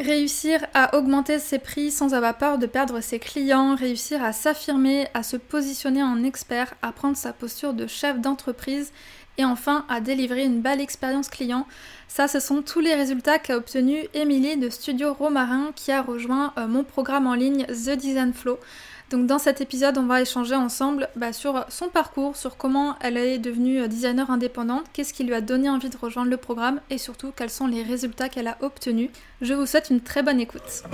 Réussir à augmenter ses prix sans avoir peur de perdre ses clients, réussir à s'affirmer, à se positionner en expert, à prendre sa posture de chef d'entreprise et enfin à délivrer une belle expérience client. Ça, ce sont tous les résultats qu'a obtenu Émilie de Studio Romarin qui a rejoint euh, mon programme en ligne The Design Flow. Donc dans cet épisode, on va échanger ensemble bah, sur son parcours, sur comment elle est devenue euh, designer indépendante, qu'est-ce qui lui a donné envie de rejoindre le programme et surtout quels sont les résultats qu'elle a obtenus. Je vous souhaite une très bonne écoute.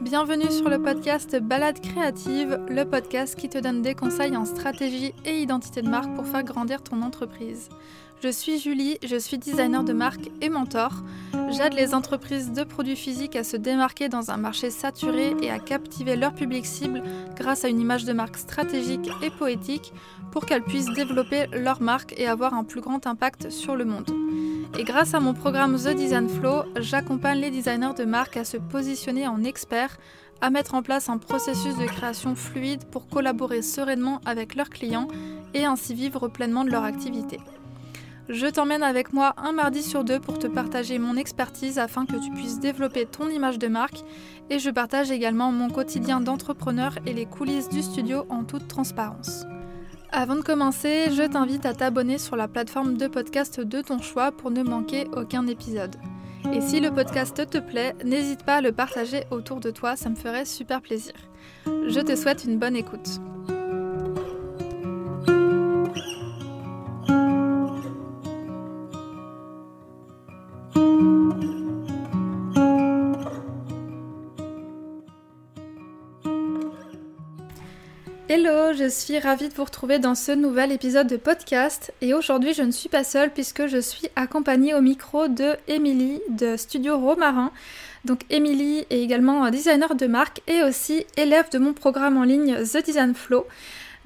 Bienvenue sur le podcast Balade créative, le podcast qui te donne des conseils en stratégie et identité de marque pour faire grandir ton entreprise. Je suis Julie, je suis designer de marque et mentor. J'aide les entreprises de produits physiques à se démarquer dans un marché saturé et à captiver leur public cible grâce à une image de marque stratégique et poétique pour qu'elles puissent développer leur marque et avoir un plus grand impact sur le monde. Et grâce à mon programme The Design Flow, j'accompagne les designers de marque à se positionner en experts, à mettre en place un processus de création fluide pour collaborer sereinement avec leurs clients et ainsi vivre pleinement de leur activité. Je t'emmène avec moi un mardi sur deux pour te partager mon expertise afin que tu puisses développer ton image de marque et je partage également mon quotidien d'entrepreneur et les coulisses du studio en toute transparence. Avant de commencer, je t'invite à t'abonner sur la plateforme de podcast de ton choix pour ne manquer aucun épisode. Et si le podcast te plaît, n'hésite pas à le partager autour de toi, ça me ferait super plaisir. Je te souhaite une bonne écoute. Je suis ravie de vous retrouver dans ce nouvel épisode de podcast et aujourd'hui je ne suis pas seule puisque je suis accompagnée au micro de Émilie de Studio Romarin. Donc Émilie est également designer de marque et aussi élève de mon programme en ligne The Design Flow.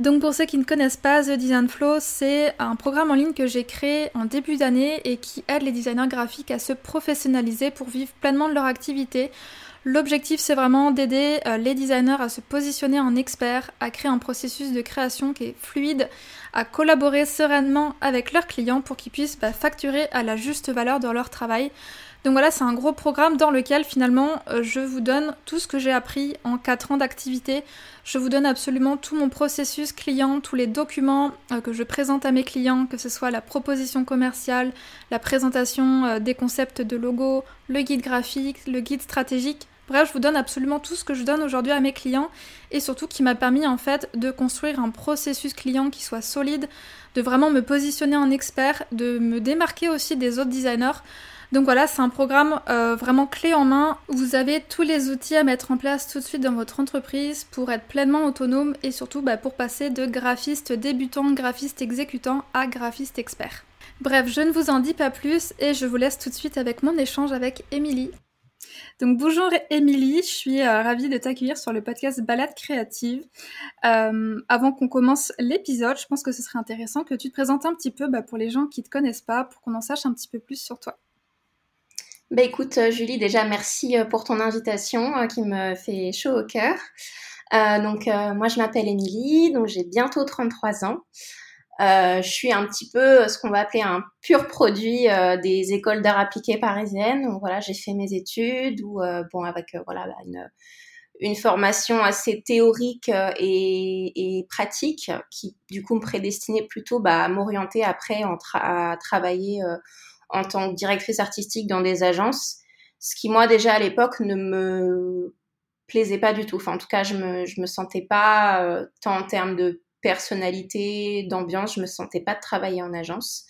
Donc pour ceux qui ne connaissent pas The Design Flow, c'est un programme en ligne que j'ai créé en début d'année et qui aide les designers graphiques à se professionnaliser pour vivre pleinement de leur activité L'objectif, c'est vraiment d'aider euh, les designers à se positionner en experts, à créer un processus de création qui est fluide, à collaborer sereinement avec leurs clients pour qu'ils puissent bah, facturer à la juste valeur de leur travail. Donc voilà, c'est un gros programme dans lequel finalement euh, je vous donne tout ce que j'ai appris en 4 ans d'activité. Je vous donne absolument tout mon processus client, tous les documents euh, que je présente à mes clients, que ce soit la proposition commerciale, la présentation des concepts de logo, le guide graphique, le guide stratégique. Bref, je vous donne absolument tout ce que je donne aujourd'hui à mes clients et surtout qui m'a permis en fait de construire un processus client qui soit solide, de vraiment me positionner en expert, de me démarquer aussi des autres designers. Donc voilà, c'est un programme euh, vraiment clé en main. Vous avez tous les outils à mettre en place tout de suite dans votre entreprise pour être pleinement autonome et surtout bah, pour passer de graphiste débutant, graphiste exécutant à graphiste expert. Bref, je ne vous en dis pas plus et je vous laisse tout de suite avec mon échange avec Émilie. Donc bonjour Émilie, je suis euh, ravie de t'accueillir sur le podcast Balade créative. Euh, avant qu'on commence l'épisode, je pense que ce serait intéressant que tu te présentes un petit peu bah, pour les gens qui ne te connaissent pas, pour qu'on en sache un petit peu plus sur toi. Bah écoute euh, Julie, déjà merci pour ton invitation qui me fait chaud au cœur. donc moi je m'appelle Émilie, donc j'ai bientôt 33 ans. Euh, je suis un petit peu ce qu'on va appeler un pur produit euh, des écoles d'art appliqué parisiennes. Donc voilà, j'ai fait mes études ou euh, bon avec voilà bah, une une formation assez théorique et, pratique qui du coup me prédestinait plutôt bah, à m'orienter après à travailler en tant que directrice artistique dans des agences, ce qui moi déjà à l'époque ne me plaisait pas du tout. Enfin en tout cas je me je me sentais pas tant en termes de personnalité, d'ambiance. Je me sentais pas travailler en agence.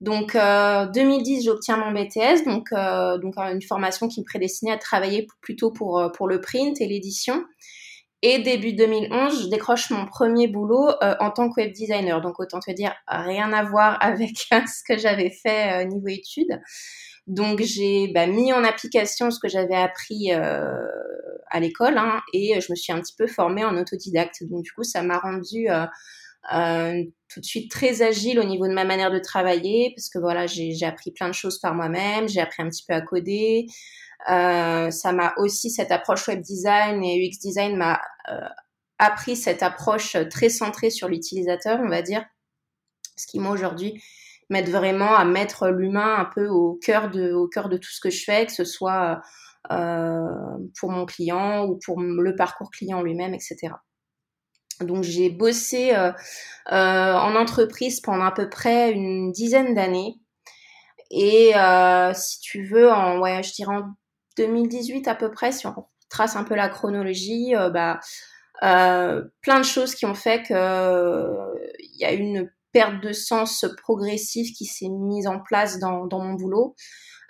Donc, euh, 2010, j'obtiens mon BTS, donc, euh, donc une formation qui me prédestinait à travailler plutôt pour, euh, pour le print et l'édition. Et début 2011, je décroche mon premier boulot euh, en tant que web designer. Donc, autant te dire, rien à voir avec ce que j'avais fait niveau études. Donc j'ai bah, mis en application ce que j'avais appris euh, à l'école hein, et je me suis un petit peu formée en autodidacte. Donc du coup, ça m'a rendu euh, euh, tout de suite très agile au niveau de ma manière de travailler parce que voilà, j'ai appris plein de choses par moi-même, j'ai appris un petit peu à coder. ça m'a aussi cette approche web design et UX design m'a appris cette approche très centrée sur l'utilisateur, on va dire, ce qui moi aujourd'hui m'aide vraiment à mettre l'humain un peu au cœur de au cœur de tout ce que je fais, que ce soit euh, pour mon client ou pour le parcours client lui-même, etc. Donc j'ai bossé euh, euh, en entreprise pendant à peu près une dizaine d'années. Et euh, si tu veux, en, ouais, je dirais en 2018 à peu près, si on trace un peu la chronologie, euh, bah, euh, plein de choses qui ont fait que il y a une perte de sens progressive qui s'est mise en place dans, dans mon boulot.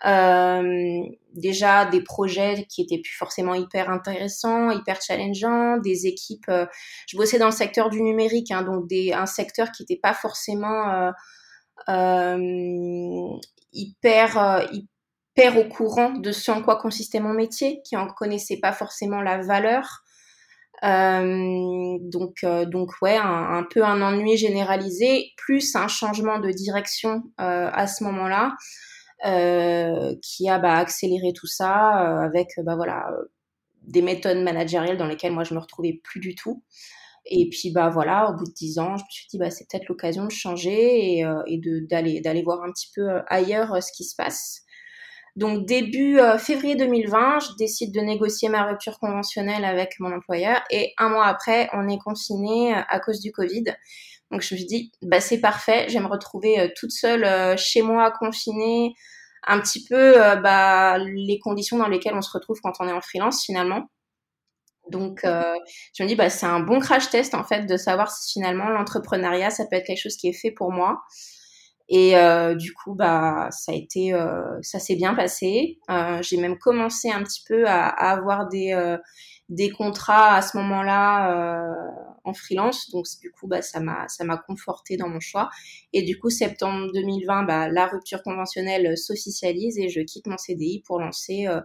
Euh, déjà des projets qui étaient plus forcément hyper intéressants, hyper challengeants, des équipes. Euh, je bossais dans le secteur du numérique, hein, donc des, un secteur qui n'était pas forcément euh, euh hyper hyper au courant de ce en quoi consistait mon métier, qui en connaissait pas forcément la valeur. Euh, donc, euh, donc ouais, un, peu un ennui généralisé, plus un changement de direction euh, à ce moment-là. Euh, qui a bah, accéléré tout ça euh, avec bah, voilà, des méthodes managériales dans lesquelles moi je me retrouvais plus du tout. Et puis bah voilà, au bout de dix ans, je me suis dit bah c'est peut-être l'occasion de changer et, euh, et de d'aller d'aller voir un petit peu ailleurs ce qui se passe. Donc début euh, février 2020, je décide de négocier ma rupture conventionnelle avec mon employeur et un mois après, on est confiné à cause du Covid. Donc je me suis dit, bah c'est parfait, je vais me retrouver euh, toute seule euh, chez moi, confinée, un petit peu euh, bah, les conditions dans lesquelles on se retrouve quand on est en freelance finalement. Donc euh, je me dis, bah c'est un bon crash test en fait de savoir si finalement l'entrepreneuriat ça peut être quelque chose qui est fait pour moi. Et euh, du coup, bah, ça a été, ça s'est bien passé. J'ai même commencé un petit peu à, avoir des, des contrats à ce moment-là euh, en freelance. Donc du coup, bah, ça m'a ça m'a conforté dans mon choix. Et du coup, septembre 2020, bah, la rupture conventionnelle s'officialise et je quitte mon CDI pour lancer euh,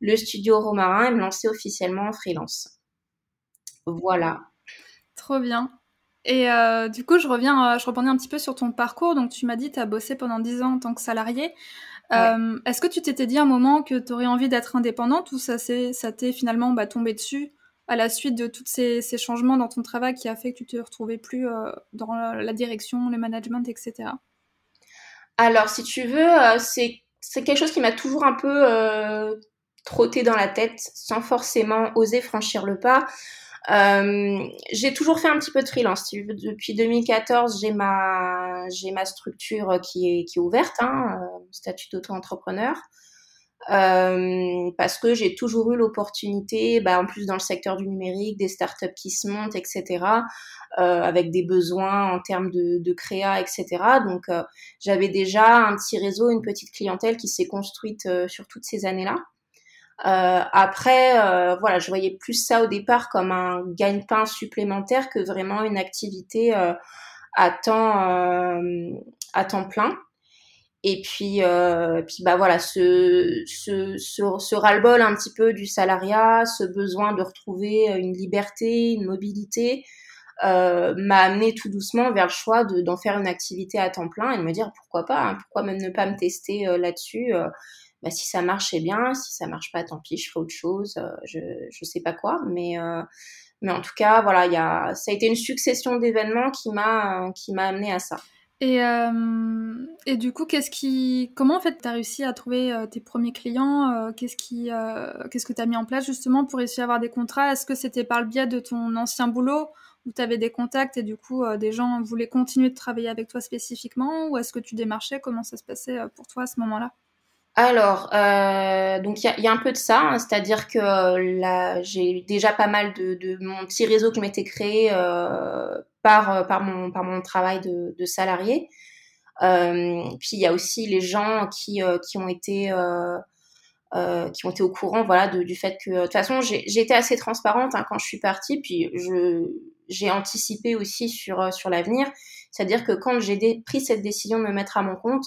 le studio Romarin et me lancer officiellement en freelance. Voilà. Trop bien. Et euh, du coup, je reviens, euh, je rebondis un petit peu sur ton parcours. Donc, tu m'as dit, tu as bossé pendant 10 ans en tant que salarié. Ouais. Euh, Est-ce que tu t'étais dit à un moment que tu aurais envie d'être indépendante ou ça t'est finalement bah, tombé dessus à la suite de tous ces, ces, changements dans ton travail qui a fait que tu te retrouvais plus euh, dans la, la, direction, le management, etc. Alors, si tu veux, c'est quelque chose qui m'a toujours un peu trotté dans la tête sans forcément oser franchir le pas. Euh, j'ai toujours fait un petit peu de freelance. Depuis 2014, j'ai ma j'ai ma structure qui est qui est ouverte, hein, euh, statut d'auto-entrepreneur. Euh, parce que j'ai toujours eu l'opportunité, bah, en plus dans le secteur du numérique, des startups qui se montent, etc., euh, avec des besoins en termes de, de créa, etc. Donc euh, j'avais déjà un petit réseau, une petite clientèle qui s'est construite sur toutes ces années-là. Euh, après, euh, voilà, je voyais plus ça au départ comme un gagne-pain supplémentaire que vraiment une activité euh, à temps euh, à temps plein. Et puis, euh, puis bah voilà, ce, ce, ce, ras-le-bol un petit peu du salariat, ce besoin de retrouver une liberté, une mobilité, euh, m'a amené tout doucement vers le choix d'en de, faire une activité à temps plein et de me dire pourquoi pas, hein, pourquoi même ne pas me tester là-dessus. Euh, bah, si ça marche, c'est bien. Si ça marche pas, tant pis, je ferai autre chose. Euh, je je sais pas quoi, mais euh, en tout cas, voilà, ça a été une succession d'événements qui m'a qui m'a amené à ça. Et, euh, du coup, qui, comment en fait tu as réussi à trouver euh, tes premiers clients euh, Qu'est-ce qui, qu'est-ce que tu as mis en place justement pour réussir à avoir des contrats? Est-ce que c'était par le biais de ton ancien boulot où tu avais des contacts et du coup des gens voulaient continuer de travailler avec toi spécifiquement? Ou est-ce que tu démarchais? Comment ça se passait pour toi à ce moment-là? Alors, euh, donc il y, y a, un peu de ça, hein, c'est-à-dire que là, j'ai déjà pas mal de, de, mon petit réseau que je créé euh, par par mon par mon travail de, de salarié. Euh, puis il y a aussi les gens qui euh, qui ont été euh, euh, qui ont été au courant, voilà, de, du fait que de toute façon j'ai été assez transparente hein, quand je suis partie, puis je j'ai anticipé aussi sur sur l'avenir, c'est-à-dire que quand j'ai pris cette décision de me mettre à mon compte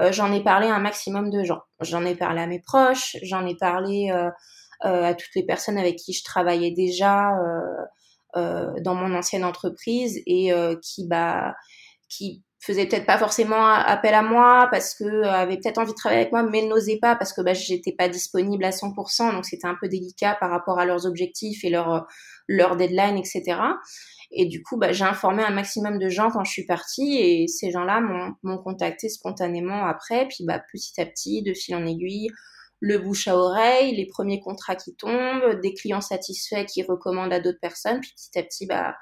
euh, j'en ai parlé à un maximum de gens. J'en ai parlé à mes proches, j'en ai parlé euh, euh, à toutes les personnes avec qui je travaillais déjà dans mon ancienne entreprise et qui, bah, qui faisait peut-être pas forcément appel à moi parce que avait peut-être envie de travailler avec moi mais n'osait pas parce que bah j'étais pas disponible à 100% donc c'était un peu délicat par rapport à leurs objectifs et leur leur deadline etc et du coup bah j'ai informé un maximum de gens quand je suis partie et ces gens-là m'ont contacté spontanément après. Puis bah petit à petit de fil en aiguille le bouche à oreille les premiers contrats qui tombent des clients satisfaits qui recommandent à d'autres personnes. Puis petit à petit bah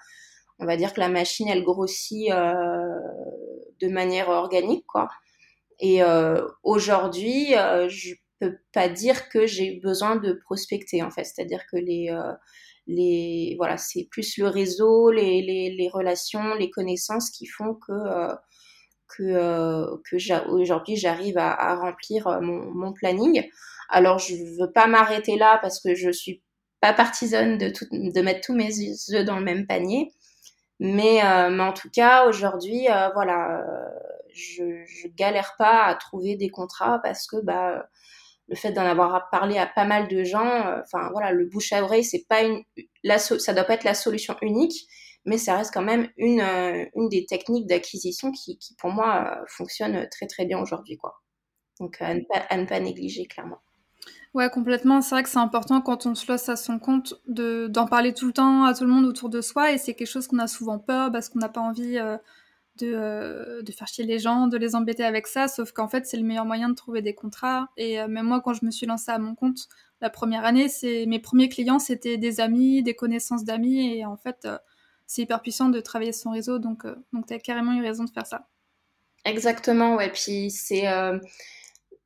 on va dire que la machine elle grossit euh, de manière organique quoi. Et euh, aujourd'hui, euh, je peux pas dire que j'ai besoin de prospecter en fait, c'est-à-dire que les les voilà, c'est plus le réseau, les, les, relations, les connaissances qui font que que, que aujourd'hui j'arrive à, remplir mon, mon, planning. Alors je veux pas m'arrêter là parce que je suis pas partisane de, tout, de mettre tous mes œufs dans le même panier. Mais, euh, mais en tout cas, aujourd'hui, euh, voilà, euh, je, je galère pas à trouver des contrats parce que bah, le fait d'en avoir parlé à pas mal de gens, enfin voilà, le bouche à oreille, c'est pas une, ça doit pas être la solution unique, mais ça reste quand même une, une des techniques d'acquisition qui, qui, pour moi, fonctionne très très bien aujourd'hui, quoi. Donc à ne, pas, négliger, clairement. Ouais, complètement. C'est vrai que c'est important quand on se lance à son compte de d'en parler tout le temps à tout le monde autour de soi et c'est quelque chose qu'on a souvent peur parce qu'on n'a pas envie euh, de, euh, de faire chier les gens, de les embêter avec ça. Sauf qu'en fait, c'est le meilleur moyen de trouver des contrats. Et euh, même moi, quand je me suis lancée à mon compte la première année, c'est mes premiers clients, c'était des amis, des connaissances d'amis et en fait, c'est hyper puissant de travailler son réseau. Donc, donc tu carrément eu raison de faire ça. Exactement, ouais. Puis c'est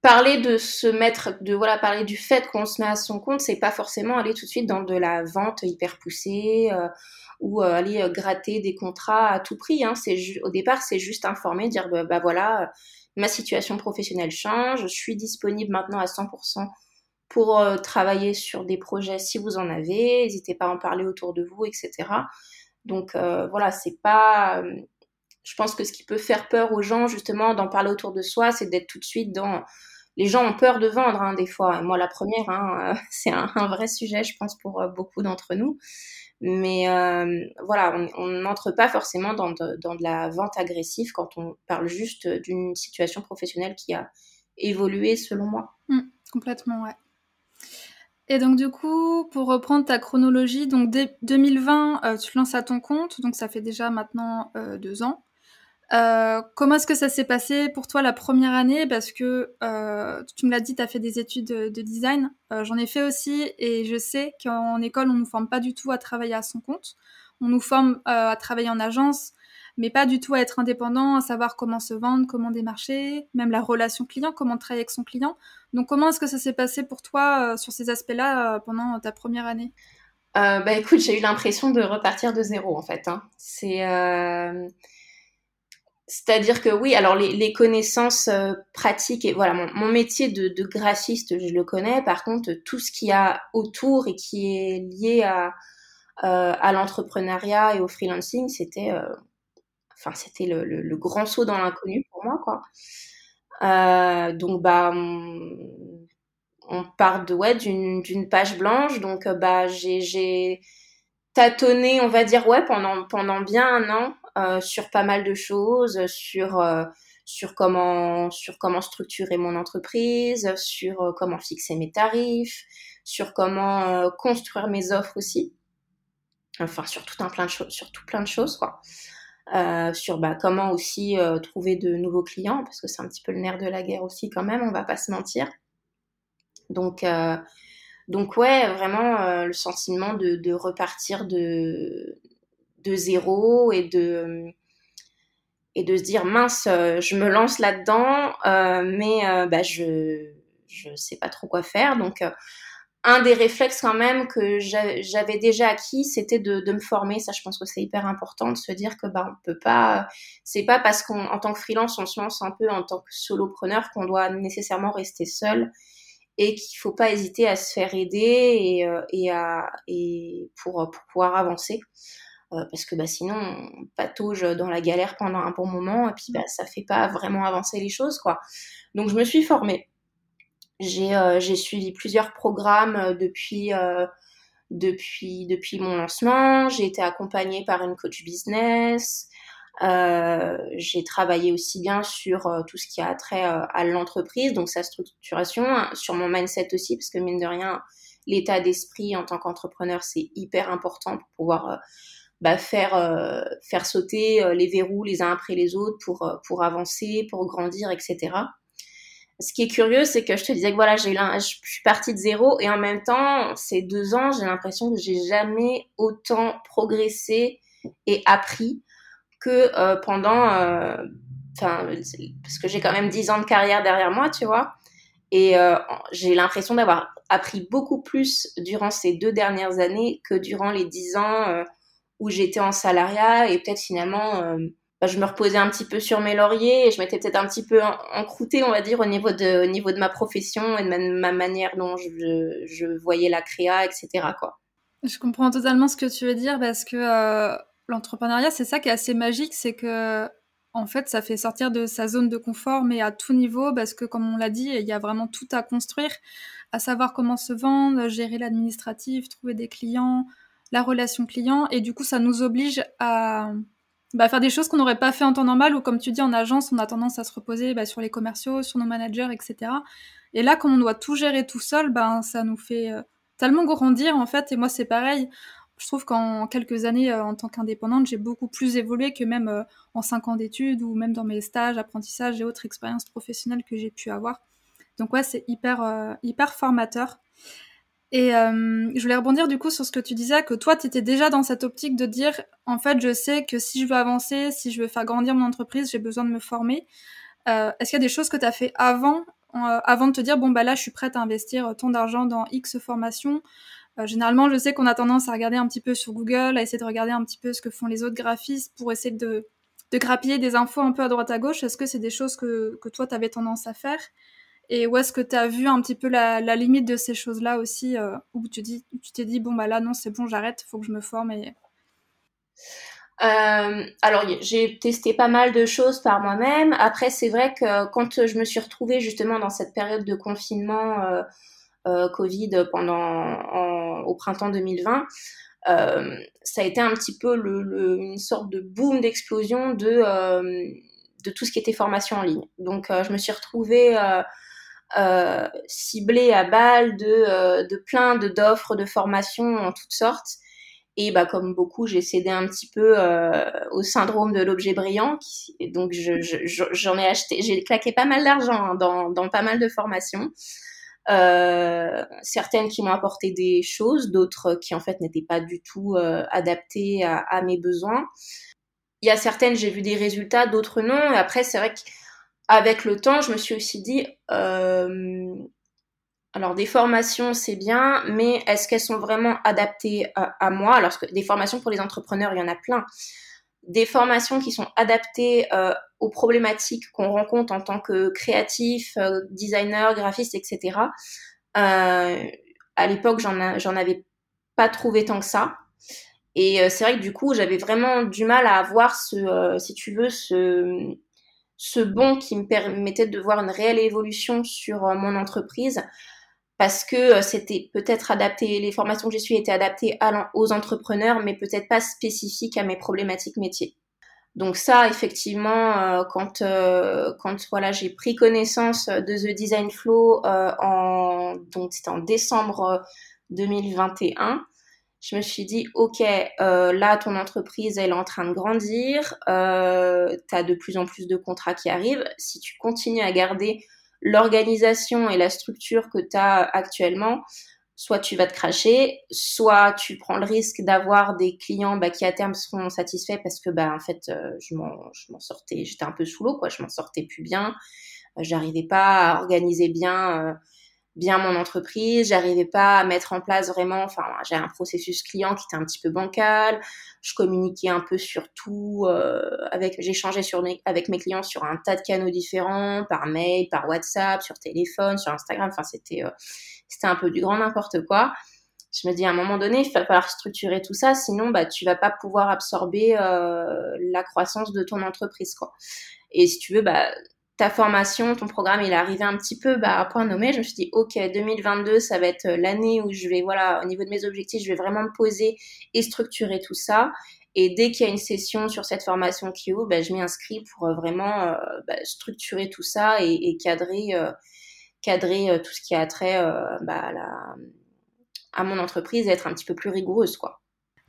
parler de se mettre, de voilà, parler du fait qu'on se met à son compte, c'est pas forcément aller tout de suite dans de la vente hyper poussée euh, ou euh, aller euh, gratter des contrats à tout prix. Hein. C'est au départ, c'est juste informer, dire bah, bah, voilà, ma situation professionnelle change, je suis disponible maintenant à 100% pour travailler sur des projets si vous en avez, n'hésitez pas à en parler autour de vous, etc. Donc voilà, c'est pas je pense que ce qui peut faire peur aux gens, justement, d'en parler autour de soi, c'est d'être tout de suite dans les gens ont peur de vendre hein, des fois. moi, la première, hein, euh, c'est un, vrai sujet, je pense, pour euh, beaucoup d'entre nous. Mais euh, voilà, on n'entre pas forcément dans de, la vente agressive quand on parle juste d'une situation professionnelle qui a évolué, selon moi. Mmh, complètement, ouais. Et donc du coup, pour reprendre ta chronologie, donc dès 2020, tu lances à ton compte, donc ça fait déjà maintenant deux ans. Euh, comment est-ce que ça s'est passé pour toi la première année? Parce que euh, tu me l'as dit, tu as fait des études de, design. Euh, j'en ai fait aussi et je sais qu'en école, on ne nous forme pas du tout à travailler à son compte. On nous forme à travailler en agence, mais pas du tout à être indépendant, à savoir comment se vendre, comment démarcher, même la relation client, comment travailler avec son client. Donc comment est-ce que ça s'est passé pour toi sur ces aspects-là pendant ta première année? Bah écoute, j'ai eu l'impression de repartir de zéro en fait. Hein. C'est c'est-à-dire que oui, alors les, connaissances euh, pratiques et voilà, mon, métier de, graphiste, je le connais. Par contre, tout ce qu'il y a autour et qui est lié à, euh, l'entrepreneuriat et au freelancing, c'était, euh, c'était le, grand saut dans l'inconnu pour moi, quoi. donc bah, on, part de ouais d'une page blanche. Donc bah, j'ai tâtonné, on va dire ouais pendant pendant bien un an sur pas mal de choses, sur euh, comment structurer mon entreprise, sur euh, comment fixer mes tarifs, sur comment construire mes offres aussi. Enfin, sur tout plein de choses, sur tout quoi. sur comment aussi trouver de nouveaux clients parce que c'est un petit peu le nerf de la guerre aussi quand même, on va pas se mentir. Donc ouais, vraiment le sentiment de repartir de de zéro et de et de se dire mince, euh, je me lance là-dedans, euh, mais euh, bah, je je sais pas trop quoi faire. Donc un des réflexes quand même que j'avais déjà acquis, c'était de, me former. Ça, je pense que c'est hyper important de se dire que bah on peut pas. C'est pas parce qu'en tant que freelance, on se lance un peu en tant que solopreneur qu'on doit nécessairement rester seul et qu'il faut pas hésiter à se faire aider et, et à et pour, pour pouvoir avancer. Euh, parce que bah, sinon on patauge dans la galère pendant un bon moment et puis bah, ça fait pas vraiment avancer les choses quoi. Donc je me suis formée. J'ai euh, suivi plusieurs programmes euh, depuis depuis depuis mon lancement. J'ai été accompagnée par une coach business. Euh, j'ai travaillé aussi bien sur euh, tout ce qui a trait à l'entreprise, donc sa structuration, hein, sur mon mindset aussi, parce que mine de rien, l'état d'esprit en tant qu'entrepreneur, c'est hyper important pour pouvoir bah, faire faire sauter les verrous les uns après les autres pour pour avancer, pour grandir, etc ce qui est curieux, c'est que je te disais que voilà, j'ai je suis partie de zéro et en même temps, ces deux ans, j'ai l'impression que j'ai jamais autant progressé et appris que euh, pendant, euh, enfin, parce que j'ai quand même dix ans de carrière derrière moi, tu vois, et euh, j'ai l'impression d'avoir appris beaucoup plus durant ces deux dernières années que durant les dix ans où j'étais en salariat et peut-être finalement bah, je me reposais un petit peu sur mes lauriers et je m'étais peut-être un petit peu encroûtée, on va dire, au niveau de, au niveau de ma profession et de ma, manière dont je, je, voyais la créa, etc. Je comprends totalement ce que tu veux dire parce que euh, l'entrepreneuriat, c'est ça qui est assez magique, c'est que en fait, ça fait sortir de sa zone de confort, mais à tout niveau, parce que comme on l'a dit, il y a vraiment tout à construire, à savoir comment se vendre, gérer l'administratif, trouver des clients, la relation client, et du coup, ça nous oblige à bah, faire des choses qu'on n'aurait pas fait en temps normal ou comme tu dis en agence on a tendance à se reposer bah, sur les commerciaux, sur nos managers, etc. Et là comme on doit tout gérer tout seul, ben ça nous fait euh, tellement grandir en fait. Et moi c'est pareil. Je trouve qu'en quelques années euh, en tant qu'indépendante j'ai beaucoup plus évolué que même euh, en cinq ans d'études ou même dans mes stages, apprentissages et autres expériences professionnelles que j'ai pu avoir. Donc ouais c'est hyper hyper formateur. Et euh, je voulais rebondir du coup sur ce que tu disais, que toi, tu étais déjà dans cette optique de dire, en fait, je sais que si je veux avancer, si je veux faire grandir mon entreprise, j'ai besoin de me former. Euh, Est-ce qu'il y a des choses que tu as fait avant, euh, avant de te dire, bon, bah là, je suis prête à investir tant d'argent dans X formation Généralement, je sais qu'on a tendance à regarder un petit peu sur Google, à essayer de regarder un petit peu ce que font les autres graphistes pour essayer de, de grappiller des infos un peu à droite à gauche. Est-ce que c'est des choses que, que toi, tu avais tendance à faire? Et où est-ce que tu as vu un petit peu la, limite de ces choses-là aussi, euh, où tu dis, t'es dit, bon, bah là, non, c'est bon, j'arrête, il faut que je me forme. Euh, alors, j'ai testé pas mal de choses par moi-même. Après, c'est vrai que quand je me suis retrouvée justement dans cette période de confinement euh, Covid pendant au printemps 2020, ça a été un petit peu une sorte de boom d'explosion de de tout ce qui était formation en ligne. Donc, je me suis retrouvée euh, ciblé à balle de, euh, de plein d'offres de formation en toutes sortes. Et bah, comme beaucoup, j'ai cédé un petit peu euh, au syndrome de l'objet brillant. donc, j'en je, ai acheté, j'ai claqué pas mal d'argent hein, dans, dans pas mal de formations. Certaines qui m'ont apporté des choses, d'autres qui en fait n'étaient pas du tout adaptées à, mes besoins. Il y a certaines, j'ai vu des résultats, d'autres non. Après, c'est vrai que avec le temps, je me suis aussi dit, euh, alors des formations, c'est bien, mais est-ce qu'elles sont vraiment adaptées à, moi? Alors des formations pour les entrepreneurs, il y en a plein. Des formations qui sont adaptées euh, aux problématiques qu'on rencontre en tant que créatif, euh, designer, graphiste, etc. Euh, à l'époque, j'en avais pas trouvé tant que ça. Et c'est vrai que du coup, j'avais vraiment du mal à avoir ce, si tu veux, ce, ce bon qui me permettait de voir une réelle évolution sur euh, mon entreprise parce que euh, c'était peut-être adapté, les formations que j'ai suivies étaient adaptées aux entrepreneurs, mais peut-être pas spécifiques à mes problématiques métiers. Donc ça, effectivement, euh, quand quand voilà, j'ai pris connaissance de The Design Flow en donc c'était en décembre 2021, je me suis dit, OK, euh, là, ton entreprise, elle est en train de grandir, euh, tu as de plus en plus de contrats qui arrivent. Si tu continues à garder l'organisation et la structure que tu as actuellement, soit tu vas te cracher, soit tu prends le risque d'avoir des clients bah, qui à terme seront satisfaits parce que bah en fait euh, je m'en sortais, j'étais un peu sous l'eau quoi, je m'en sortais plus bien, euh, j'arrivais pas à organiser bien bien mon entreprise, j'arrivais pas à mettre en place vraiment, enfin j'ai un processus client qui était un petit peu bancal, je communiquais un peu sur tout, euh, avec j'échangeais sur avec mes clients sur un tas de canaux différents, par mail, par WhatsApp, sur téléphone, sur Instagram, enfin c'était euh, c'était un peu du grand n'importe quoi. Je me dis à un moment donné, il va falloir structurer tout ça, sinon bah tu vas pas pouvoir absorber euh, la croissance de ton entreprise quoi. Et si tu veux, bah ta formation, ton programme, il est arrivé un petit peu bah, à point nommé. Je me suis dit, OK, 2022, ça va être euh, l'année où je vais, voilà, au niveau de mes objectifs, je vais vraiment me poser et structurer tout ça. Et dès qu'il y a une session sur cette formation qui ouvre, bah, je m'y inscris pour vraiment bah, structurer tout ça et, et cadrer, cadrer tout ce qui a trait bah, à, la, à mon entreprise et être un petit peu plus rigoureuse, quoi.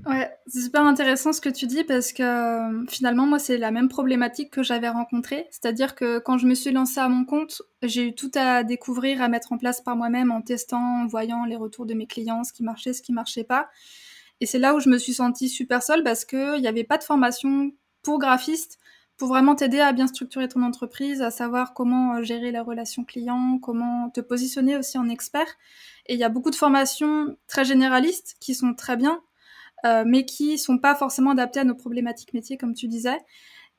Ouais, c'est super intéressant ce que tu dis parce que euh, finalement, moi, c'est la même problématique que j'avais rencontrée. C'est-à-dire que quand je me suis lancée à mon compte, j'ai eu tout à découvrir, à mettre en place par moi-même en testant, en voyant les retours de mes clients, ce qui marchait, ce qui marchait pas. Et c'est là où je me suis sentie super seule parce qu'il n'y avait pas de formation pour graphiste pour vraiment t'aider à bien structurer ton entreprise, à savoir comment euh, gérer la relation client, comment te positionner aussi en expert. Et il y a beaucoup de formations très généralistes qui sont très bien, mais qui sont pas forcément adaptés à nos problématiques métiers, comme tu disais.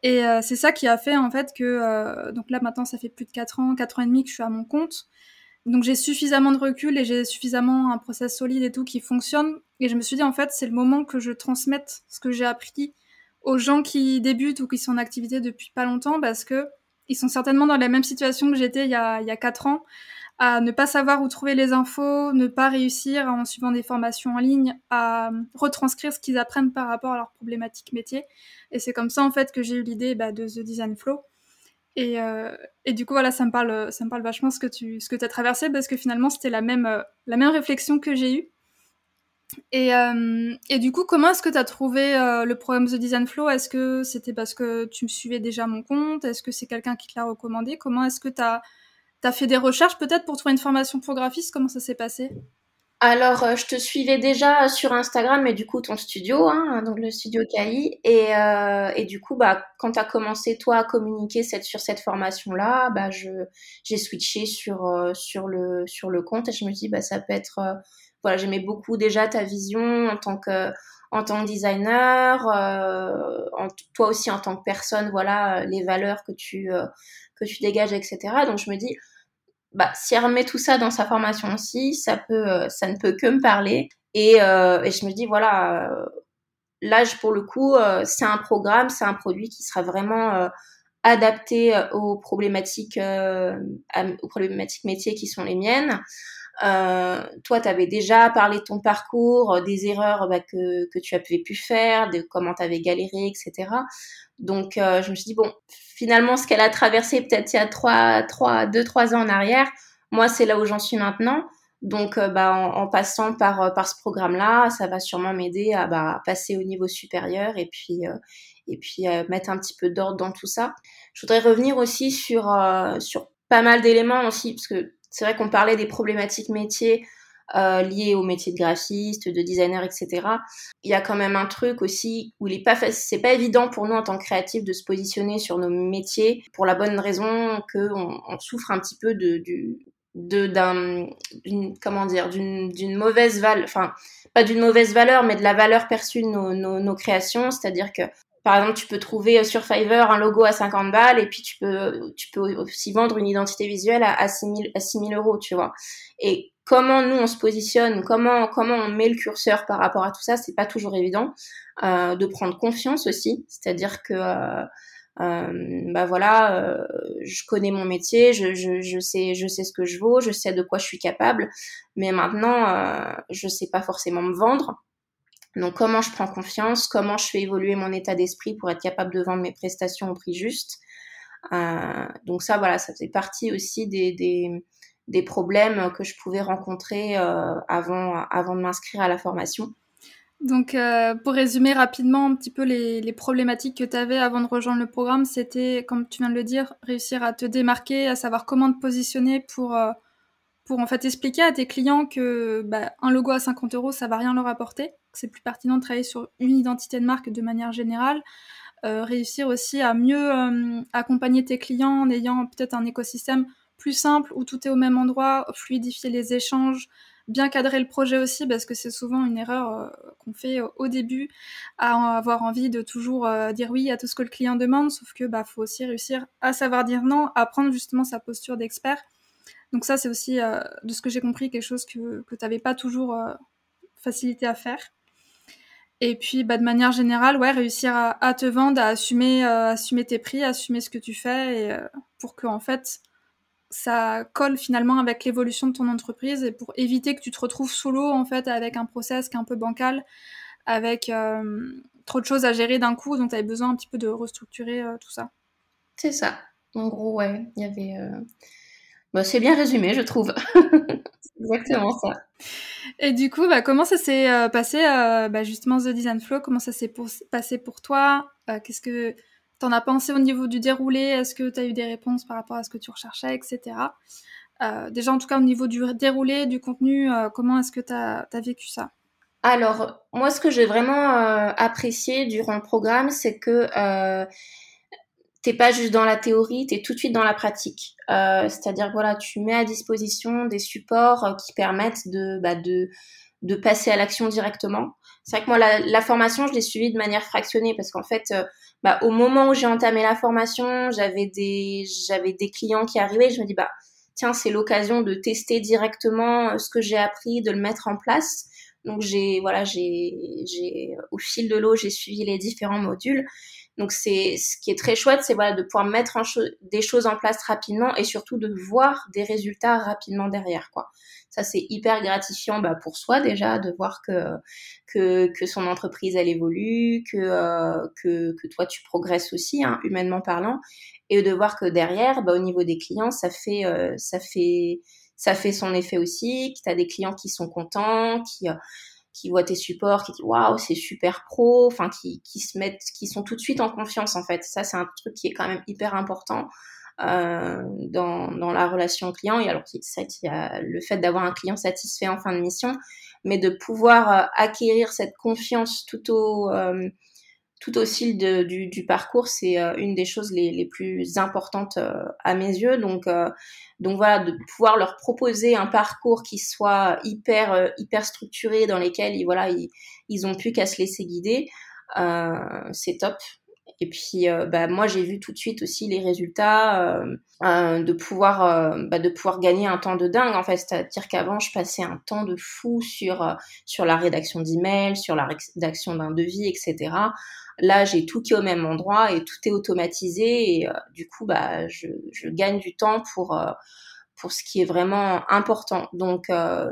Et euh, c'est ça qui a fait en fait que euh, donc là maintenant ça fait plus de 4 ans, 4 ans et demi que je suis à mon compte. Donc j'ai suffisamment de recul et j'ai suffisamment un process solide et tout qui fonctionne. Et je me suis dit en fait c'est le moment que je transmette ce que j'ai appris aux gens qui débutent ou qui sont en activité depuis pas longtemps parce que ils sont certainement dans la même situation que j'étais il y a, il y a 4 ans à ne pas savoir où trouver les infos, ne pas réussir en suivant des formations en ligne à retranscrire ce qu'ils apprennent par rapport à leur problématique métier. Et c'est comme ça en fait que j'ai eu l'idée bah, de The Design Flow. Et, euh, et, du coup voilà, ça me parle, ça me parle vachement ce que tu, ce que as traversé parce que finalement c'était la même, euh, la même réflexion que j'ai eue. Et, euh, et, du coup, comment est-ce que tu as trouvé euh, le programme The Design Flow? Est-ce que c'était parce que tu me suivais déjà mon compte? Est-ce que c'est quelqu'un qui te l'a recommandé? Comment est-ce que tu as T'as fait des recherches peut-être pour trouver une formation pour graphiste? Comment ça s'est passé? Alors, euh, je te suivais déjà sur Instagram, mais du coup, ton studio, hein, donc le studio KI. Et, euh, et du coup, bah, quand tu as commencé, toi, à communiquer sur cette formation-là, bah, j'ai switché sur, euh, sur, le, sur le compte et je me dis, bah, ça peut être. Voilà, j'aimais beaucoup déjà ta vision en tant que, tant designer, toi aussi en tant que personne, voilà, les valeurs que tu, que tu dégages, etc. Donc je me dis, bah, si elle remet tout ça dans sa formation aussi, ça peut, euh, ça ne peut que me parler. Et, euh, et je me dis, voilà, euh, là, pour le coup, c'est un programme, c'est un produit qui sera vraiment adapté aux problématiques, aux problématiques métiers qui sont les miennes. Euh, toi, tu avais déjà parlé de ton parcours, des erreurs bah, que, que tu avais pu faire, de comment tu avais galéré, etc. Donc, je me suis dit, bon, finalement, ce qu'elle a traversé peut-être il y a trois, trois, deux, trois ans en arrière, moi, c'est là où j'en suis maintenant. Donc, euh, bah, en, passant par, euh, par ce programme-là, ça va sûrement m'aider à bah, passer au niveau supérieur et puis, euh, et puis mettre un petit peu d'ordre dans tout ça. Je voudrais revenir aussi sur, sur pas mal d'éléments aussi, parce que c'est vrai qu'on parlait des problématiques métiers euh, liées au métier de graphiste, de designer, etc. Il y a quand même un truc aussi où il est pas c'est pas évident pour nous en tant que créatifs de se positionner sur nos métiers pour la bonne raison qu'on on souffre un petit peu de, du, de d'un comment dire d'une mauvaise valeur enfin pas d'une mauvaise valeur mais de la valeur perçue de nos, nos, nos créations c'est-à-dire que par exemple, tu peux trouver sur Fiverr un logo à 50 balles et puis tu peux, tu peux aussi vendre une identité visuelle à, à 6 000, à 6 000 euros, tu vois. Et comment nous on se positionne, comment comment on met le curseur par rapport à tout ça, c'est pas toujours évident. Euh, de prendre confiance aussi, c'est-à-dire que euh, euh, bah voilà, euh, je connais mon métier, je, je, je, sais je sais ce que je vaux, je sais de quoi je suis capable, mais maintenant euh, je sais pas forcément me vendre. Donc comment je prends confiance, comment je fais évoluer mon état d'esprit pour être capable de vendre mes prestations au prix juste? Euh, donc ça voilà, ça fait partie aussi des, des problèmes que je pouvais rencontrer euh, avant, avant de m'inscrire à la formation. Donc, euh, pour résumer rapidement un petit peu les, les problématiques que tu avais avant de rejoindre le programme, c'était, comme tu viens de le dire, réussir à te démarquer, à savoir comment te positionner pour, pour en fait expliquer à tes clients que bah, un logo à 50 euros, ça va rien leur apporter. C'est plus pertinent de travailler sur une identité de marque de manière générale. Euh, réussir aussi à mieux euh, accompagner tes clients en ayant peut-être un écosystème plus simple où tout est au même endroit, fluidifier les échanges, bien cadrer le projet aussi parce que c'est souvent une erreur euh, qu'on fait au début à avoir envie de toujours dire oui à tout ce que le client demande sauf que bah faut aussi réussir à savoir dire non à prendre justement sa posture d'expert donc ça c'est aussi euh, de ce que j'ai compris quelque chose que que t'avais pas toujours facilité à faire et puis bah de manière générale ouais réussir à, à te vendre à assumer assumer tes prix assumer ce que tu fais et pour que en fait ça colle finalement avec l'évolution de ton entreprise et pour éviter que tu te retrouves sous l'eau en fait avec un process qui est un peu bancal, avec euh, trop de choses à gérer d'un coup, donc tu avais besoin un petit peu de restructurer tout ça. C'est ça. En gros, ouais, il y avait. Bah, c'est bien résumé, je trouve. exactement ça. Et du coup, bah, comment ça s'est euh, passé, euh, bah, justement, The Design Flow? Comment ça s'est passé pour toi? Euh, Qu'est-ce que tu en as pensé au niveau du déroulé? Est-ce que tu as eu des réponses par rapport à ce que tu recherchais, etc. déjà, en tout cas, au niveau du déroulé, du contenu, comment est-ce que tu as, vécu ça? Alors, moi, ce que j'ai vraiment apprécié durant le programme, c'est que t'es pas juste dans la théorie, tu es tout de suite dans la pratique. Euh, c'est-à-dire voilà, tu mets à disposition des supports euh, qui permettent de, bah, de, de passer à l'action directement. C'est vrai que moi, la, formation, je l'ai suivie de manière fractionnée parce qu'en fait, euh, bah, au moment où j'ai entamé la formation, j'avais des, j'avais des clients qui arrivaient. Je me dis, bah, tiens, c'est l'occasion de tester directement ce que j'ai appris, de le mettre en place. Donc j'ai, voilà, j'ai, j'ai, au fil de l'eau, j'ai suivi les différents modules. Donc c'est ce qui est très chouette, c'est voilà de pouvoir mettre des choses en place rapidement et surtout de voir des résultats rapidement derrière quoi. Ça c'est hyper gratifiant bah, pour soi déjà de voir que que, que son entreprise elle évolue, que euh, que, que toi tu progresses aussi hein, humainement parlant et de voir que derrière bah, au niveau des clients ça fait euh, ça fait ça fait son effet aussi, que tu as des clients qui sont contents, qui euh, qui voient tes supports, qui disent waouh, c'est super pro, enfin qui, qui se mettent, qui sont tout de suite en confiance en fait. Ça, c'est un truc qui est quand même hyper important euh, dans, dans la relation client. Et alors, ça, il y a le fait d'avoir un client satisfait en fin de mission, mais de pouvoir euh, acquérir cette confiance tout au euh, tout au fil du, du, parcours, c'est euh, une des choses les, les plus importantes euh, à mes yeux. Donc, euh, donc voilà, de pouvoir leur proposer un parcours qui soit hyper hyper structuré, dans lesquels ils voilà ils, ils ont plus qu'à se laisser guider, c'est top. Et puis, bah, moi, j'ai vu tout de suite aussi les résultats de pouvoir, bah, de pouvoir gagner un temps de dingue. En fait, c'est-à-dire qu'avant, je passais un temps de fou sur sur la rédaction d'emails, sur la rédaction d'un devis, etc. Là, j'ai tout qui est au même endroit et tout est automatisé et euh, du coup, bah, je, je, gagne du temps pour euh, pour ce qui est vraiment important. Donc euh,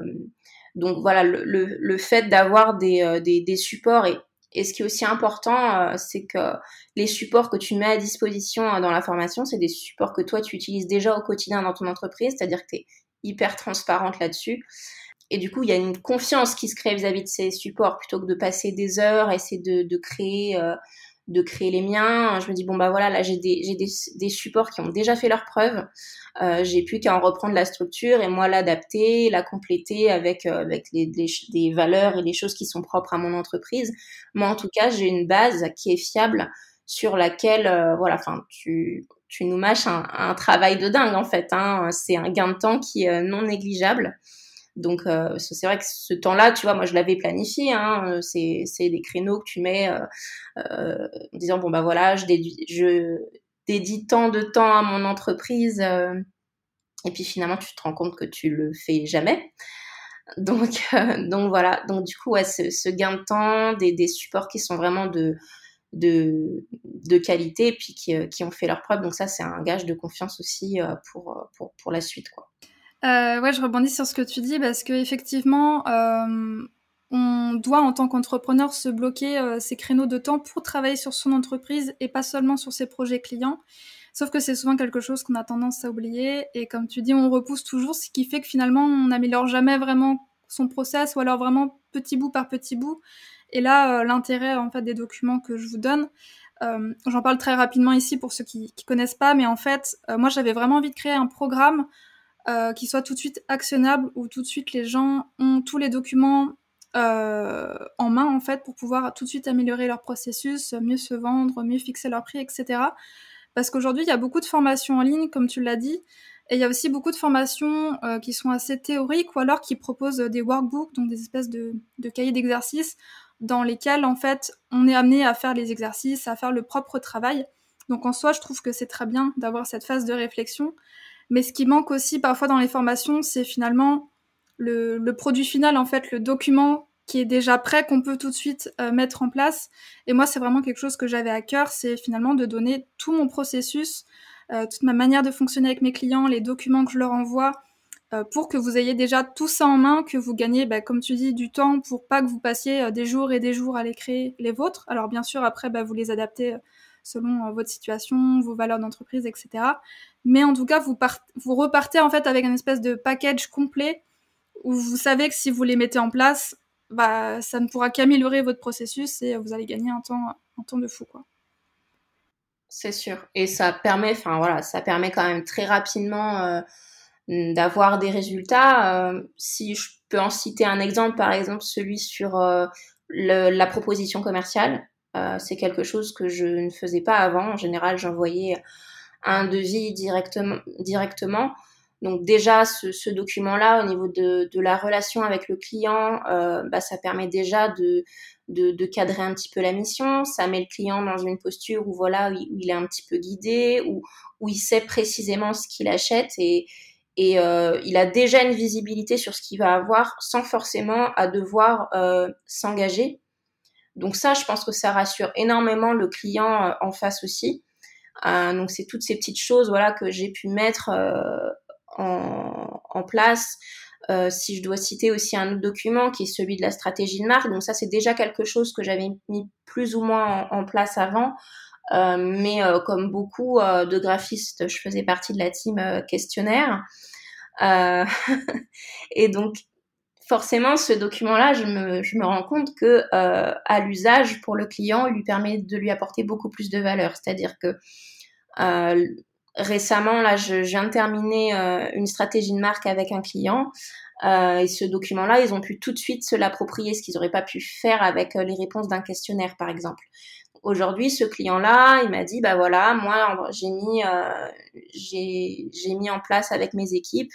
donc voilà, le, le, le fait d'avoir des, des, des, supports et, et ce qui est aussi important, c'est que les supports que tu mets à disposition dans la formation, c'est des supports que toi tu utilises déjà au quotidien dans ton entreprise, c'est-à-dire que tu es hyper transparente là-dessus. Et du coup, il y a une confiance qui se crée vis-à-vis de ces supports plutôt que de passer des heures, essayer de, de créer, euh, de créer les miens. Je me dis bon bah voilà, là j'ai des, j'ai des, des, supports qui ont déjà fait leurs preuves. Euh, j'ai plus qu'à en reprendre la structure et moi l'adapter, la compléter avec euh, avec les, les, valeurs et les choses qui sont propres à mon entreprise. Moi en tout cas, j'ai une base qui est fiable sur laquelle euh, voilà, enfin tu tu nous mâches un, un, travail de dingue en fait. Hein. C'est un gain de temps qui est non négligeable. Donc euh, c'est vrai que ce temps-là, tu vois, moi je l'avais planifié. Hein, c'est des créneaux que tu mets euh, euh, en disant bon bah voilà, je dédie, je dédie tant de temps à mon entreprise. et puis finalement, tu te rends compte que tu le fais jamais. Donc, donc voilà. Donc du coup, ouais, ce, ce gain de temps, des, supports qui sont vraiment de, de, de qualité puis qui, qui ont fait leur preuve. Donc ça, c'est un gage de confiance aussi pour, pour, pour la suite, quoi. Euh, ouais, je rebondis sur ce que tu dis parce que effectivement, euh, on doit en tant qu'entrepreneur se bloquer euh, ses créneaux de temps pour travailler sur son entreprise et pas seulement sur ses projets clients. Sauf que c'est souvent quelque chose qu'on a tendance à oublier et comme tu dis, on repousse toujours, ce qui fait que finalement, on n'améliore jamais vraiment son process ou alors vraiment petit bout par petit bout. Et là, euh, l'intérêt en fait des documents que je vous donne, euh, j'en parle très rapidement ici pour ceux qui, qui connaissent pas, mais en fait, moi j'avais vraiment envie de créer un programme euh, qui soit tout de suite actionnable, où tout de suite les gens ont tous les documents euh, en main en fait pour pouvoir tout de suite améliorer leur processus, mieux se vendre, mieux fixer leur prix, etc. Parce qu'aujourd'hui il y a beaucoup de formations en ligne, comme tu l'as dit, et il y a aussi beaucoup de formations euh, qui sont assez théoriques ou alors qui proposent des workbooks, donc des espèces de, de cahiers d'exercices dans lesquels en fait on est amené à faire les exercices, à faire le propre travail. Donc en soi, je trouve que c'est très bien d'avoir cette phase de réflexion. Mais ce qui manque aussi parfois dans les formations, c'est finalement le, produit final, en fait, le document qui est déjà prêt, qu'on peut tout de suite euh, mettre en place. Et moi, c'est vraiment quelque chose que j'avais à cœur, c'est finalement de donner tout mon processus, euh, toute ma manière de fonctionner avec mes clients, les documents que je leur envoie, pour que vous ayez déjà tout ça en main, que vous gagnez, bah, comme tu dis, du temps pour pas que vous passiez des jours et des jours à les créer les vôtres. Alors bien sûr, après, bah, vous les adaptez selon votre situation, vos valeurs d'entreprise, etc. Mais en tout cas, vous, repartez en fait avec un espèce de package complet où vous savez que si vous les mettez en place, bah, ça ne pourra qu'améliorer votre processus et vous allez gagner un temps, un temps de fou, quoi. C'est sûr. Et ça permet, enfin voilà, ça permet quand même très rapidement euh, d'avoir des résultats. Euh, si je peux en citer un exemple, par exemple celui sur euh, la proposition commerciale, c'est quelque chose que je ne faisais pas avant. En général, j'envoyais un devis directement. Donc déjà, ce, document-là, au niveau de, la relation avec le client, euh, bah, ça permet déjà de, de, cadrer un petit peu la mission. Ça met le client dans une posture où voilà, où il est un petit peu guidé, où, où il sait précisément ce qu'il achète et, et euh, il a déjà une visibilité sur ce qu'il va avoir sans forcément à devoir euh, s'engager. Donc ça, je pense que ça rassure énormément le client en face aussi. Donc c'est toutes ces petites choses voilà que j'ai pu mettre en, place. Euh, si je dois citer aussi un autre document qui est celui de la stratégie de marque, donc ça c'est déjà quelque chose que j'avais mis plus ou moins en, place avant, euh, mais euh, comme beaucoup de graphistes, je faisais partie de la team questionnaire. et donc forcément, ce document-là, je me, je me, rends compte que à l'usage pour le client, il lui permet de lui apporter beaucoup plus de valeur. C'est-à-dire que récemment, là, je, viens de terminer euh, une stratégie de marque avec un client. Euh, et ce document-là, ils ont pu tout de suite se l'approprier, ce qu'ils n'auraient pas pu faire avec euh, les réponses d'un questionnaire, par exemple. Aujourd'hui, ce client-là, il m'a dit, bah voilà, moi, j'ai mis, j'ai mis en place avec mes équipes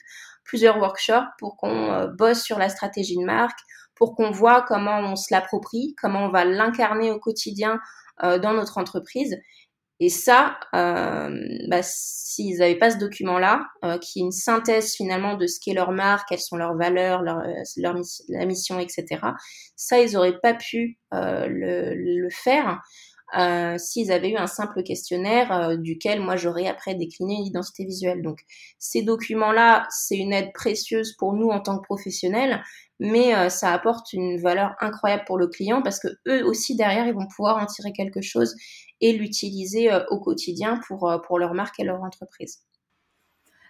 plusieurs workshops pour qu'on bosse sur la stratégie de marque, pour qu'on voit comment on se l'approprie, comment on va l'incarner au quotidien dans notre entreprise. Et ça, euh, bah, s'ils n'avaient pas ce document-là, euh, qui est une synthèse finalement de ce qu'est leur marque, quelles sont leurs valeurs, leur, euh, leur la mission, etc., ça, ils n'auraient pas pu euh, le, le, faire euh, s'ils avaient eu un simple questionnaire euh, duquel moi j'aurais après décliné l'identité visuelle. Donc ces documents-là, c'est une aide précieuse pour nous en tant que professionnels, mais euh, ça apporte une valeur incroyable pour le client parce que eux aussi derrière ils vont pouvoir en tirer quelque chose et l'utiliser au quotidien pour, pour leur marque et leur entreprise.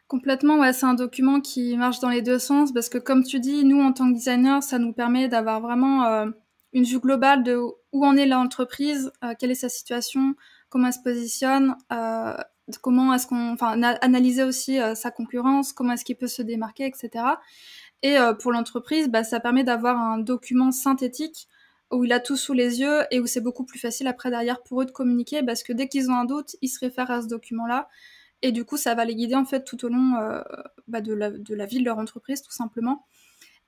Complètement, ouais, c'est un document qui marche dans les deux sens parce que comme tu dis, nous en tant que designer, ça nous permet d'avoir vraiment une vue globale de où en est l'entreprise, euh, quelle est sa situation, comment elle se positionne, euh, comment est-ce qu'on, enfin, analyser aussi euh, sa concurrence, comment est-ce qu'il peut se démarquer, etc. Et pour l'entreprise, bah, ça permet d'avoir un document synthétique où il a tout sous les yeux et où c'est beaucoup plus facile après derrière pour eux de communiquer parce que dès qu'ils ont un doute, ils se réfèrent à ce document-là et du coup ça va les guider en fait tout au long bah, de, la, de la vie de leur entreprise tout simplement.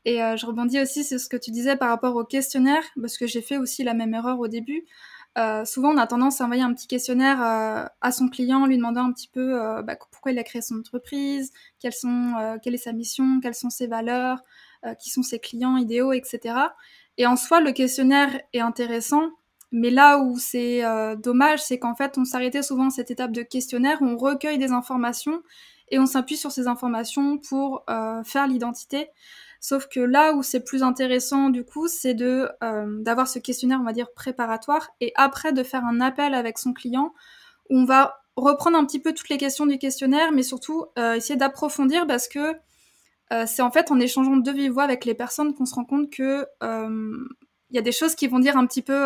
Et euh, je rebondis aussi sur ce que tu disais par rapport au questionnaire, parce que j'ai fait aussi la même erreur au début. Euh, souvent, on a tendance à envoyer un petit questionnaire euh, à son client, lui demandant un petit peu euh, bah, pourquoi il a créé son entreprise, quelles sont, euh, quelle est sa mission, quelles sont ses valeurs, qui sont ses clients idéaux, etc. Et en soi, le questionnaire est intéressant, mais là où c'est dommage, c'est qu'en fait, on s'arrêtait souvent à cette étape de questionnaire où on recueille des informations et on s'appuie sur ces informations pour faire l'identité. Sauf que là où c'est plus intéressant du coup, c'est de euh, d'avoir ce questionnaire, on va dire préparatoire, et après de faire un appel avec son client où on va reprendre un petit peu toutes les questions du questionnaire, mais surtout euh, essayer d'approfondir parce que euh, c'est en fait en échangeant de vive voix avec les personnes qu'on se rend compte que il y a des choses qui vont dire un petit peu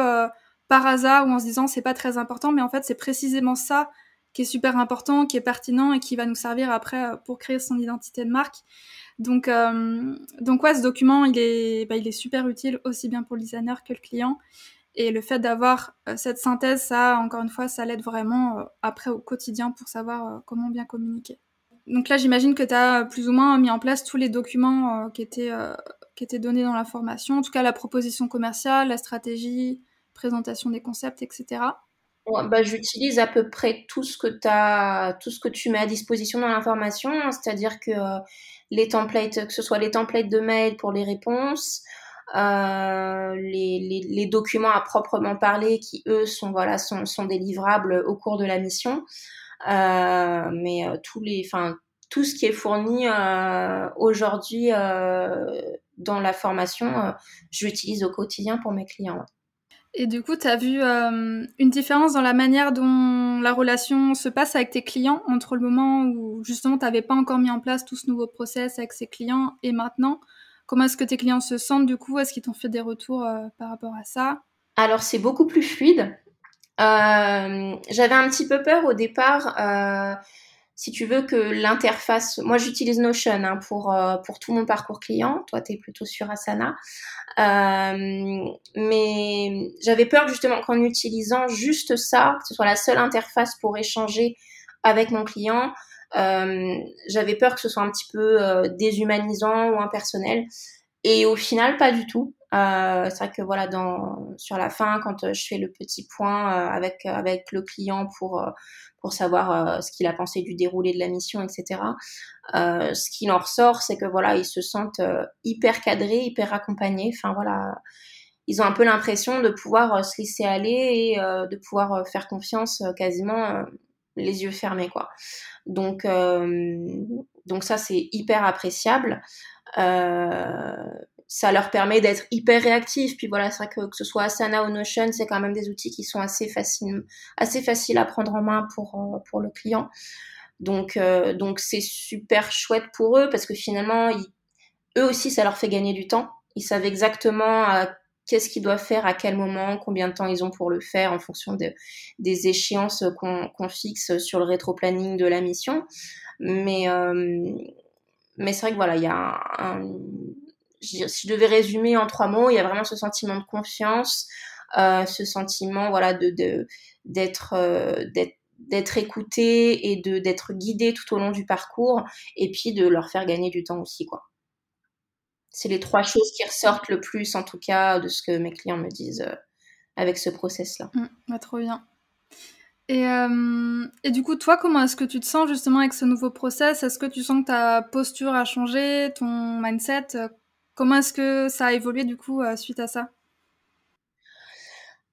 par hasard ou en se disant c'est pas très important, mais en fait c'est précisément ça qui est super important, qui est pertinent et qui va nous servir après pour créer son identité de marque. Donc, euh, donc ouais, ce document, il est, bah, il est super utile aussi bien pour le designer que le client. Et le fait d'avoir euh, cette synthèse, ça, encore une fois, ça l'aide vraiment euh, après au quotidien pour savoir comment bien communiquer. Donc là, j'imagine que tu as plus ou moins mis en place tous les documents qui, étaient, qui étaient donnés dans la formation, en tout cas la proposition commerciale, la stratégie, présentation des concepts, etc. bah, J'utilise à peu près tout ce, que as, tout ce que tu mets à disposition dans l'information, c'est-à-dire que les templates, que ce soit les templates de mail pour les réponses, euh, les, les, les, documents à proprement parler qui eux sont voilà sont, sont délivrables au cours de la mission, euh, mais euh, tous les, enfin tout ce qui est fourni aujourd'hui dans la formation, j'utilise au quotidien pour mes clients. Et du coup, tu as vu euh, une différence dans la manière dont la relation se passe avec tes clients entre le moment où justement tu n'avais pas encore mis en place tout ce nouveau process avec ces clients et maintenant? Comment est-ce que tes clients se sentent du coup? Est-ce qu'ils t'ont fait des retours euh, par rapport à ça? Alors c'est beaucoup plus fluide. Euh, j'avais un petit peu peur au départ si tu veux que l'interface, moi j'utilise Notion hein, pour, euh, pour tout mon parcours client, toi tu es plutôt sur Asana, euh, mais j'avais peur justement qu'en utilisant juste ça, que ce soit la seule interface pour échanger avec mon client, euh, j'avais peur que ce soit un petit peu euh, déshumanisant ou impersonnel. Et au final, pas du tout. Euh, c'est vrai que voilà, dans, sur la fin, quand je fais le petit point avec avec le client pour pour savoir euh, ce qu'il a pensé du déroulé de la mission, etc. Euh, ce qu'il en ressort, c'est que voilà, ils se sentent euh, hyper cadrés, hyper accompagnés. Enfin voilà, ils ont un peu l'impression de pouvoir se laisser aller et de pouvoir faire confiance quasiment les yeux fermés quoi. Donc donc ça c'est hyper appréciable. Euh, ça leur permet d'être hyper réactifs. Puis voilà, c'est vrai que que ce soit Asana ou Notion, c'est quand même des outils qui sont assez faciles, assez faciles à prendre en main pour euh, pour le client. Donc euh, donc c'est super chouette pour eux parce que finalement, eux aussi, ça leur fait gagner du temps. Ils savent exactement euh, qu'est-ce qu'ils doivent faire, à quel moment, combien de temps ils ont pour le faire en fonction de, des échéances qu'on fixe sur le rétro-planning de la mission. Mais, mais c'est vrai que voilà, il y a un, si je devais résumer en trois mots, il y a vraiment ce sentiment de confiance, euh, ce sentiment voilà de d'être euh, d'être d'être écouté et de d'être guidé tout au long du parcours et puis de leur faire gagner du temps aussi quoi. C'est les trois choses qui ressortent le plus en tout cas de ce que mes clients me disent euh, avec ce process là. Mmh, bah, trop bien. Et, et, du coup, toi, comment est-ce que tu te sens justement avec ce nouveau process? Est-ce que tu sens que ta posture a changé, ton mindset Comment est-ce que ça a évolué du coup euh, suite à ça?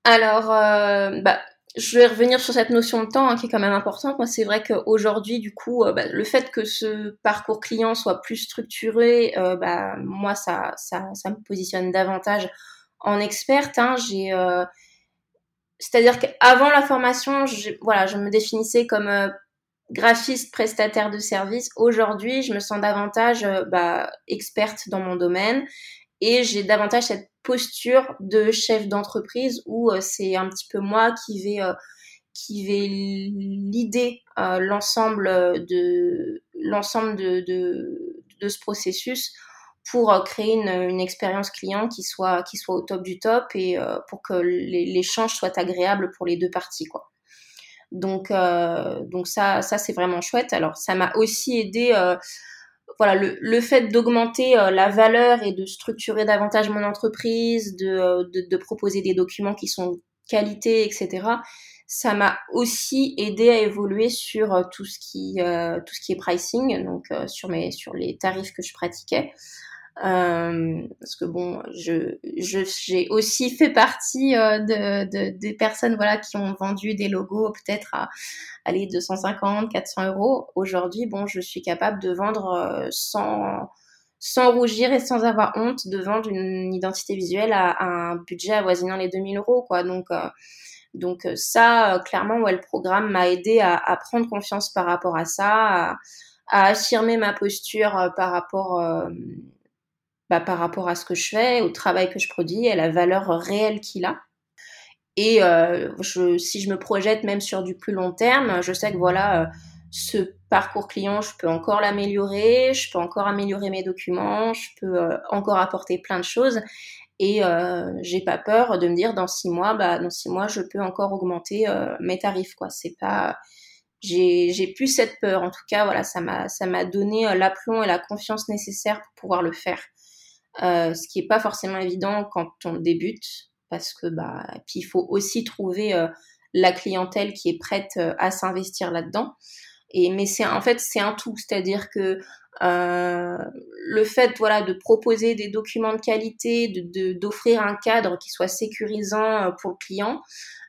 Alors, euh, bah, je vais revenir sur cette notion de temps hein, qui est quand même importante. Moi, c'est vrai qu'aujourd'hui, du coup, euh, bah, le fait que ce parcours client soit plus structuré, bah, moi, ça, me positionne davantage en experte. Hein. C'est-à-dire qu'avant la formation, voilà, je me définissais comme graphiste prestataire de service, aujourd'hui, je me sens davantage euh, bah, experte dans mon domaine et j'ai davantage cette posture de chef d'entreprise où euh, c'est un petit peu moi qui vais euh, qui vais l'idée l'ensemble de l'ensemble de, de, de, ce processus pour créer une, une, expérience client qui soit qui soit au top du top et pour que l'échange soit agréable pour les deux parties quoi. Donc, euh, donc ça, ça c'est vraiment chouette. Alors, ça m'a aussi aidé. Euh, voilà, le, le fait d'augmenter euh, la valeur et de structurer davantage mon entreprise, de, de, de proposer des documents qui sont qualité, etc. Ça m'a aussi aidé à évoluer sur tout ce qui tout ce qui est pricing, donc sur mes sur les tarifs que je pratiquais. Euh, parce que bon, je j'ai aussi fait partie euh, de, de, des personnes voilà qui ont vendu des logos peut-être à aller 250, 400 euros. Aujourd'hui, bon, je suis capable de vendre euh, sans sans rougir et sans avoir honte de vendre une identité visuelle à, un budget avoisinant les 2000 euros quoi. Donc donc ça, clairement, ouais, le programme m'a aidé à, à, prendre confiance par rapport à ça, à, à affirmer ma posture par rapport bah, par rapport à ce que je fais, au travail que je produis, à la valeur réelle qu'il a. Et euh, je, si je me projette même sur du plus long terme, je sais que voilà, euh, ce parcours client, je peux encore l'améliorer, je peux encore améliorer mes documents, je peux euh, encore apporter plein de choses. Et euh, j'ai pas peur de me dire dans six mois, bah dans six mois, je peux encore augmenter euh, mes tarifs. Quoi, c'est pas, j'ai, plus cette peur. En tout cas, voilà, ça m'a, ça m'a donné l'aplomb et la confiance nécessaire pour pouvoir le faire. Euh, ce qui est pas forcément évident quand on débute, parce que bah, puis il faut aussi trouver euh, la clientèle qui est prête euh, à s'investir là-dedans. Et mais c'est en fait c'est un tout, c'est-à-dire que euh, le fait voilà de proposer des documents de qualité, de d'offrir un cadre qui soit sécurisant pour le client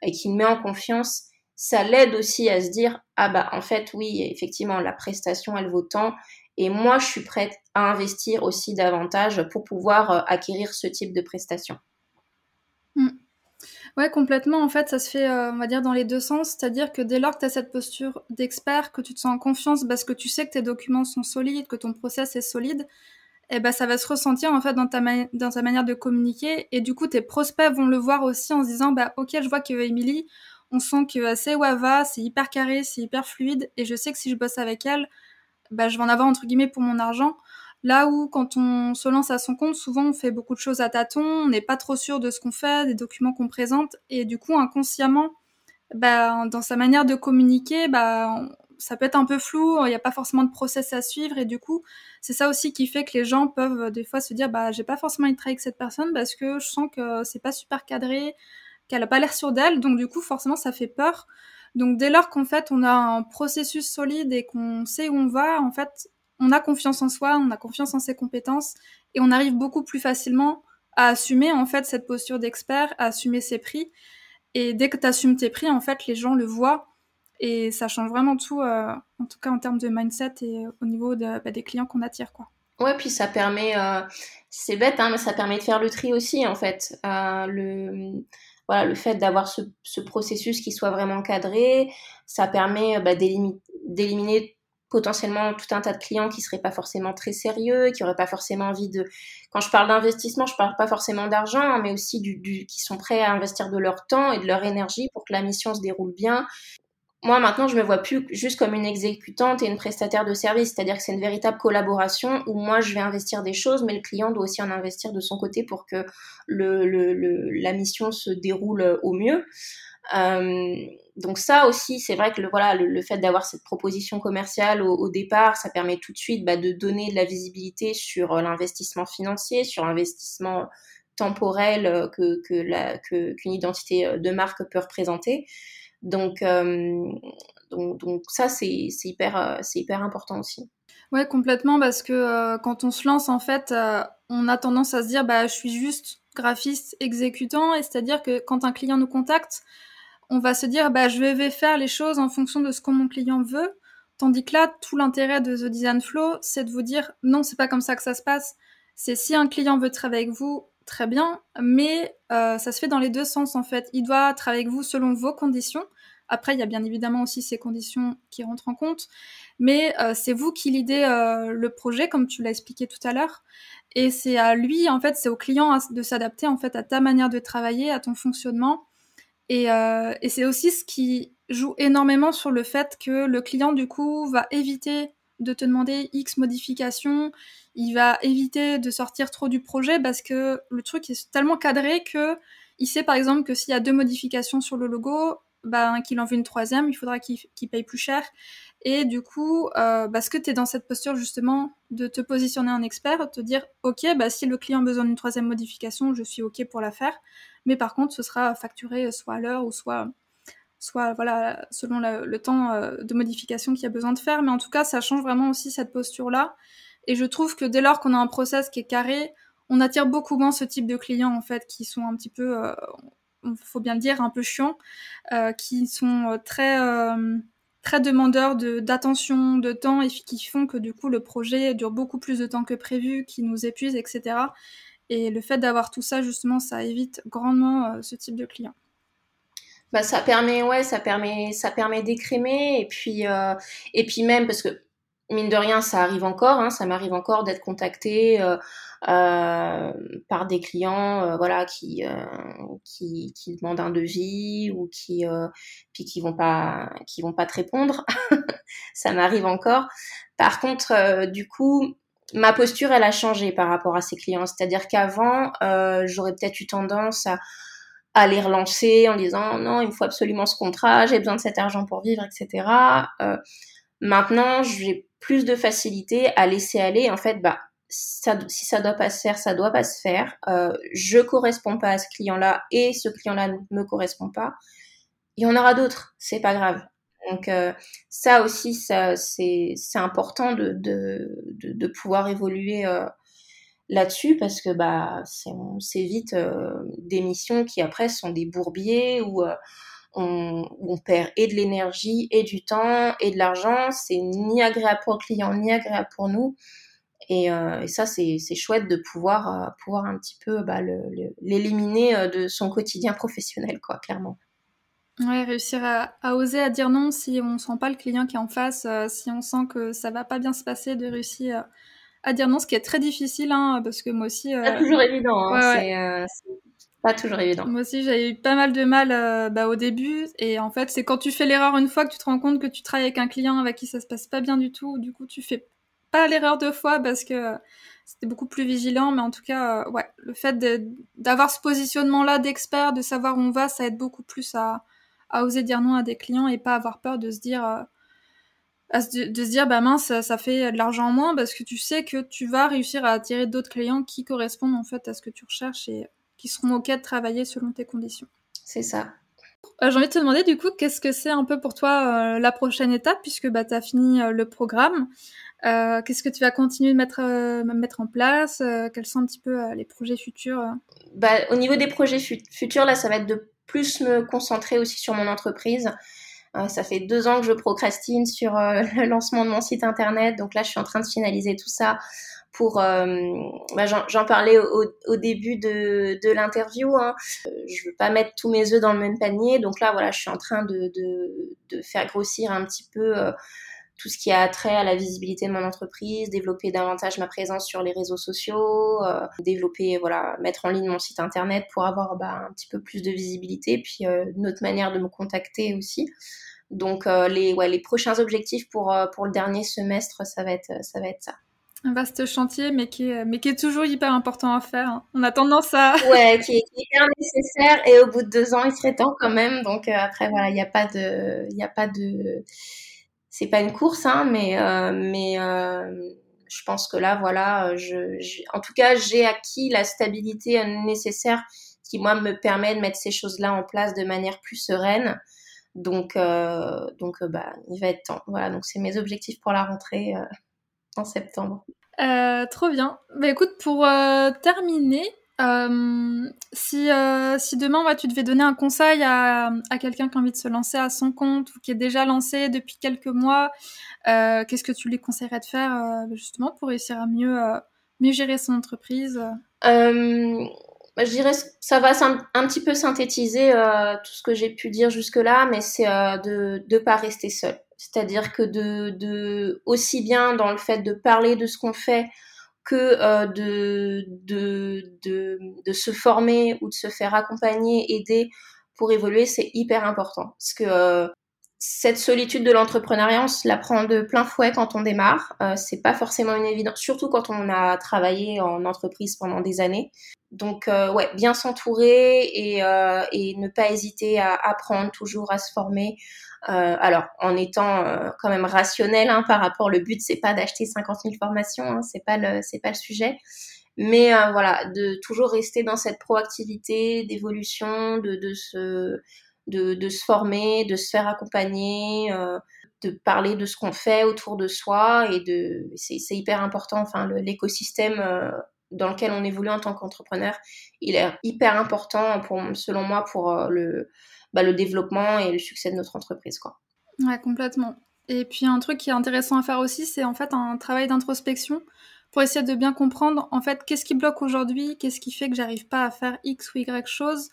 et qui le met en confiance, ça l'aide aussi à se dire ah bah en fait oui effectivement la prestation elle vaut tant et moi je suis prête à investir aussi davantage pour pouvoir euh, acquérir ce type de prestation. Hmm. Ouais, complètement. En fait, ça se fait, euh, on va dire, dans les deux sens. C'est-à-dire que dès lors que tu as cette posture d'expert, que tu te sens en confiance parce que tu sais que tes documents sont solides, que ton process est solide, eh ben, ça va se ressentir en fait dans ta, dans ta manière de communiquer. Et du coup, tes prospects vont le voir aussi en se disant, bah, ok, je vois que Émilie, on sent que c'est Wava, c'est hyper carré, c'est hyper fluide, et je sais que si je bosse avec elle, bah, je vais en avoir entre guillemets pour mon argent. Là où quand on se lance à son compte, souvent on fait beaucoup de choses à tâtons, on n'est pas trop sûr de ce qu'on fait, des documents qu'on présente, et du coup inconsciemment, bah, dans sa manière de communiquer, bah, ça peut être un peu flou, il n'y a pas forcément de process à suivre, et du coup c'est ça aussi qui fait que les gens peuvent euh, des fois se dire bah j'ai pas forcément envie de avec cette personne parce que je sens que c'est pas super cadré, qu'elle a pas l'air sûre d'elle, donc du coup forcément ça fait peur. Donc dès lors qu'en fait on a un processus solide et qu'on sait où on va, en fait on a confiance en soi, on a confiance en ses compétences et on arrive beaucoup plus facilement à assumer en fait cette posture d'expert, à assumer ses prix. Et dès que tu assumes tes prix, en fait, les gens le voient et ça change vraiment tout, euh, en tout cas en termes de mindset et au niveau bah, des clients qu'on attire, quoi. Ouais, puis ça permet, euh, c'est bête, hein, mais ça permet de faire le tri aussi, en fait. Euh, le, voilà, le fait d'avoir ce, ce, processus qui soit vraiment cadré, ça permet bah, d'éliminer potentiellement tout un tas de clients qui seraient pas forcément très sérieux, qui auraient pas forcément envie de. Quand je parle d'investissement, je parle pas forcément d'argent, hein, mais aussi du, du, qui sont prêts à investir de leur temps et de leur énergie pour que la mission se déroule bien. Moi, maintenant, je me vois plus juste comme une exécutante et une prestataire de service, c'est-à-dire que c'est une véritable collaboration où moi, je vais investir des choses, mais le client doit aussi en investir de son côté pour que la mission se déroule au mieux. Euh, donc ça aussi, c'est vrai que le, voilà, le, fait d'avoir cette proposition commerciale au, départ, ça permet tout de suite bah, de donner de la visibilité sur euh, l'investissement financier, sur l'investissement temporel euh, que, qu'une identité euh, de marque peut représenter. Donc, euh, donc, donc, ça, c'est, hyper, c'est hyper important aussi. Ouais, complètement, parce que euh, quand on se lance, en fait, euh, on a tendance à se dire, bah, je suis juste graphiste exécutant, et c'est-à-dire que quand un client nous contacte, on va se dire bah je vais faire les choses en fonction de ce que mon client veut. Tandis que là, tout l'intérêt de The Design Flow, c'est de vous dire non, c'est pas comme ça que ça se passe. C'est si un client veut travailler avec vous, très bien, mais euh, ça se fait dans les deux sens en fait. Il doit travailler avec vous selon vos conditions. Après, il y a bien évidemment aussi ces conditions qui rentrent en compte, mais euh, c'est vous qui lidez euh, le projet, comme tu l'as expliqué tout à l'heure, et c'est à lui en fait, c'est au client de s'adapter en fait à ta manière de travailler, à ton fonctionnement. Et, et c'est aussi ce qui joue énormément sur le fait que le client, du coup, va éviter de te demander X modifications, il va éviter de sortir trop du projet parce que le truc est tellement cadré que il sait par exemple que s'il y a deux modifications sur le logo, bah, qu'il en veut une troisième, il faudra qu'il paye plus cher. Et du coup, euh, parce que tu es dans cette posture justement de te positionner en expert, te dire, OK, bah, si le client a besoin d'une troisième modification, je suis OK pour la faire. Mais par contre, ce sera facturé soit à l'heure ou soit, soit voilà, selon le temps euh, de modification qu'il y a besoin de faire. Mais en tout cas, ça change vraiment aussi cette posture-là. Et je trouve que dès lors qu'on a un process qui est carré, on attire beaucoup moins ce type de clients en fait qui sont un petit peu, euh, faut bien le dire, un peu chiants, euh, qui sont euh, très très demandeurs de d'attention, de temps et qui font que du coup le projet dure beaucoup plus de temps que prévu, qui nous épuise, etc. Et le fait d'avoir tout ça, justement, ça évite grandement ce type de client. Bah, ça permet, ouais, ça permet, ça permet d'écrémer et puis, euh, et puis même parce que mine de rien, ça arrive encore, hein, ça m'arrive encore d'être contacté euh, euh, par des clients, euh, voilà, qui, qui, qui demandent un devis ou qui, puis qui vont pas, qui vont pas te répondre. ça m'arrive encore. Par contre, du coup, ma posture, elle a changé par rapport à ces clients. C'est-à-dire qu'avant, euh, j'aurais peut-être eu tendance à, à, les relancer en disant non, il me faut absolument ce contrat, j'ai besoin de cet argent pour vivre, etc. Euh, maintenant, j'ai plus de facilité à laisser aller. En fait, bah, ça, si ça doit pas se faire, ça doit pas se faire. Euh, je corresponds pas à ce client-là et ce client-là ne me correspond pas. Il y en aura d'autres, c'est pas grave. Donc euh, ça aussi, ça, c'est, c'est important de, de, de, de, pouvoir évoluer euh, là-dessus parce que bah, on s'évite euh, des missions qui après sont des bourbiers où on, perd et de l'énergie et du temps et de l'argent. C'est ni agréable pour le client ni agréable pour nous. Et, euh, ça, c'est chouette de pouvoir, euh, pouvoir un petit peu bah, l'éliminer de son quotidien professionnel, quoi, clairement. Ouais, réussir à, à, oser à dire non si on sent pas le client qui est en face, si on sent que ça va pas bien se passer, de réussir à dire non, ce qui est très difficile, hein, parce que moi aussi. Pas toujours évident. Hein, c'est pas toujours évident. Moi aussi, j'ai eu pas mal de mal euh, bah, au début. Et en fait, c'est quand tu fais l'erreur une fois que tu te rends compte que tu travailles avec un client avec qui ça se passe pas bien du tout. Du coup, tu fais pas l'erreur deux fois parce que c'était beaucoup plus vigilant. Mais en tout cas, euh, ouais, le fait d'avoir ce positionnement-là d'expert, de savoir où on va, ça aide beaucoup plus à, à, oser dire non à des clients et pas avoir peur de se dire. Euh, de se dire bah mince ça, fait de l'argent en moins parce que tu sais que tu vas réussir à attirer d'autres clients qui correspondent en fait à ce que tu recherches et qui seront OK de travailler selon tes conditions. C'est ça. Euh, j'ai envie de te demander du coup, qu'est-ce que c'est un peu pour toi euh, la prochaine étape, puisque bah, tu as fini euh, le programme. qu'est-ce que tu vas continuer de mettre, mettre en place? Quels sont un petit peu les projets futurs bah, Au niveau des projets futurs, là, ça va être de plus me concentrer aussi sur mon entreprise. Ça fait deux ans que je procrastine sur le lancement de mon site internet, donc là, je suis en train de finaliser tout ça pour euh, bah, j'en parlais au, début de, l'interview hein. je veux pas mettre tous mes œufs dans le même panier donc là voilà je suis en train de, faire grossir un petit peu euh, tout ce qui a trait à la visibilité de mon entreprise, développer davantage ma présence sur les réseaux sociaux, euh, développer, voilà, mettre en ligne mon site internet pour avoir bah, un petit peu plus de visibilité, puis euh, une autre manière de me contacter aussi. Donc les, ouais, les prochains objectifs pour, pour le dernier semestre, ça va être ça. Va être ça un vaste chantier, mais qui, est, mais qui est toujours hyper important à faire. Hein. On a tendance à... ouais, qui est, hyper nécessaire, et au bout de deux ans, il serait temps quand même. Donc euh, après, voilà, il n'y a pas de... Il a pas de... C'est pas une course, hein, mais, euh, mais euh, je pense que là, voilà, je, en tout cas, j'ai acquis la stabilité nécessaire qui, moi, me permet de mettre ces choses-là en place de manière plus sereine. Donc, donc bah, il va être temps. Voilà, donc c'est mes objectifs pour la rentrée en septembre. Euh, trop bien. Bah écoute, pour euh, terminer, euh, si, si demain tu devais donner un conseil à, à quelqu'un qui a envie de se lancer à son compte ou qui est déjà lancé depuis quelques mois, qu'est-ce que tu lui conseillerais de faire justement pour réussir à mieux, mieux gérer son entreprise bah, je dirais ça va un, petit peu synthétiser tout ce que j'ai pu dire jusque-là, mais c'est de ne pas rester seul. C'est-à-dire que de, de, aussi bien dans le fait de parler de ce qu'on fait que euh, de, de, de, de, se former ou de se faire accompagner, aider pour évoluer, c'est hyper important. Parce que euh, cette solitude de l'entrepreneuriat, on se la prend de plein fouet quand on démarre. Euh, c'est pas forcément une évidence, surtout quand on a travaillé en entreprise pendant des années. Donc, euh, ouais, bien s'entourer et, euh, et, ne pas hésiter à apprendre toujours, à se former. Euh, alors, en étant euh, quand même rationnel hein, par rapport, le but c'est pas d'acheter 50 000 formations, hein, c'est pas le c'est pas le sujet. Mais euh, voilà, de toujours rester dans cette proactivité d'évolution, de, de se de, se former, de se faire accompagner, de parler de ce qu'on fait autour de soi et de c'est hyper important. Enfin, l'écosystème dans lequel on évolue en tant qu'entrepreneur, il est hyper important pour, selon moi pour le, bah, le développement et le succès de notre entreprise. Quoi. Ouais, complètement. Et puis un truc qui est intéressant à faire aussi, c'est en fait un travail d'introspection pour essayer de bien comprendre en fait qu'est-ce qui bloque aujourd'hui, qu'est-ce qui fait que j'arrive pas à faire X ou Y chose,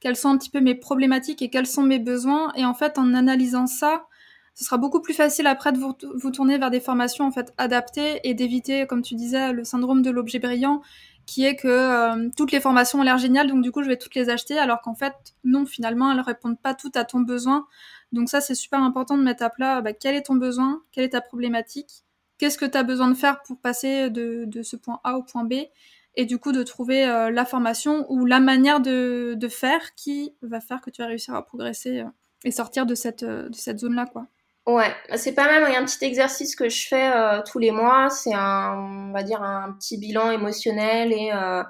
quelles sont un petit peu mes problématiques et quels sont mes besoins. Et en fait, en analysant ça, ce sera beaucoup plus facile après de vous, vous tourner vers des formations en fait adaptées et d'éviter, comme tu disais, le syndrome de l'objet brillant, qui est que euh, toutes les formations ont l'air géniales, donc du coup je vais toutes les acheter, alors qu'en fait non, finalement elles répondent pas toutes à ton besoin. Donc ça c'est super important de mettre à plat bah, quel est ton besoin, quelle est ta problématique, qu'est-ce que tu as besoin de faire pour passer de, ce point A au point B, et du coup de trouver euh, la formation ou la manière de, de, faire qui va faire que tu vas réussir à progresser euh, et sortir de cette, de cette zone-là quoi. Ouais, c'est pas mal. Il y a un petit exercice que je fais euh, tous les mois. C'est un, on va dire, un petit bilan émotionnel et, euh,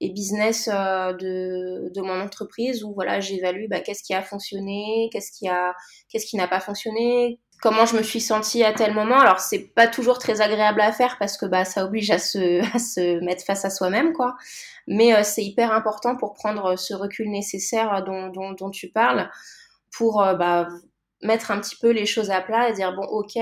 et business euh, de, de mon entreprise où voilà, j'évalue bah, qu'est-ce qui a fonctionné, qu'est-ce qui a, qu'est-ce qui n'a pas fonctionné, comment je me suis sentie à tel moment. Alors c'est pas toujours très agréable à faire parce que bah ça oblige à se, à se mettre face à soi-même quoi. Mais c'est hyper important pour prendre ce recul nécessaire dont, dont, dont tu parles pour bah, mettre un petit peu les choses à plat et dire bon ok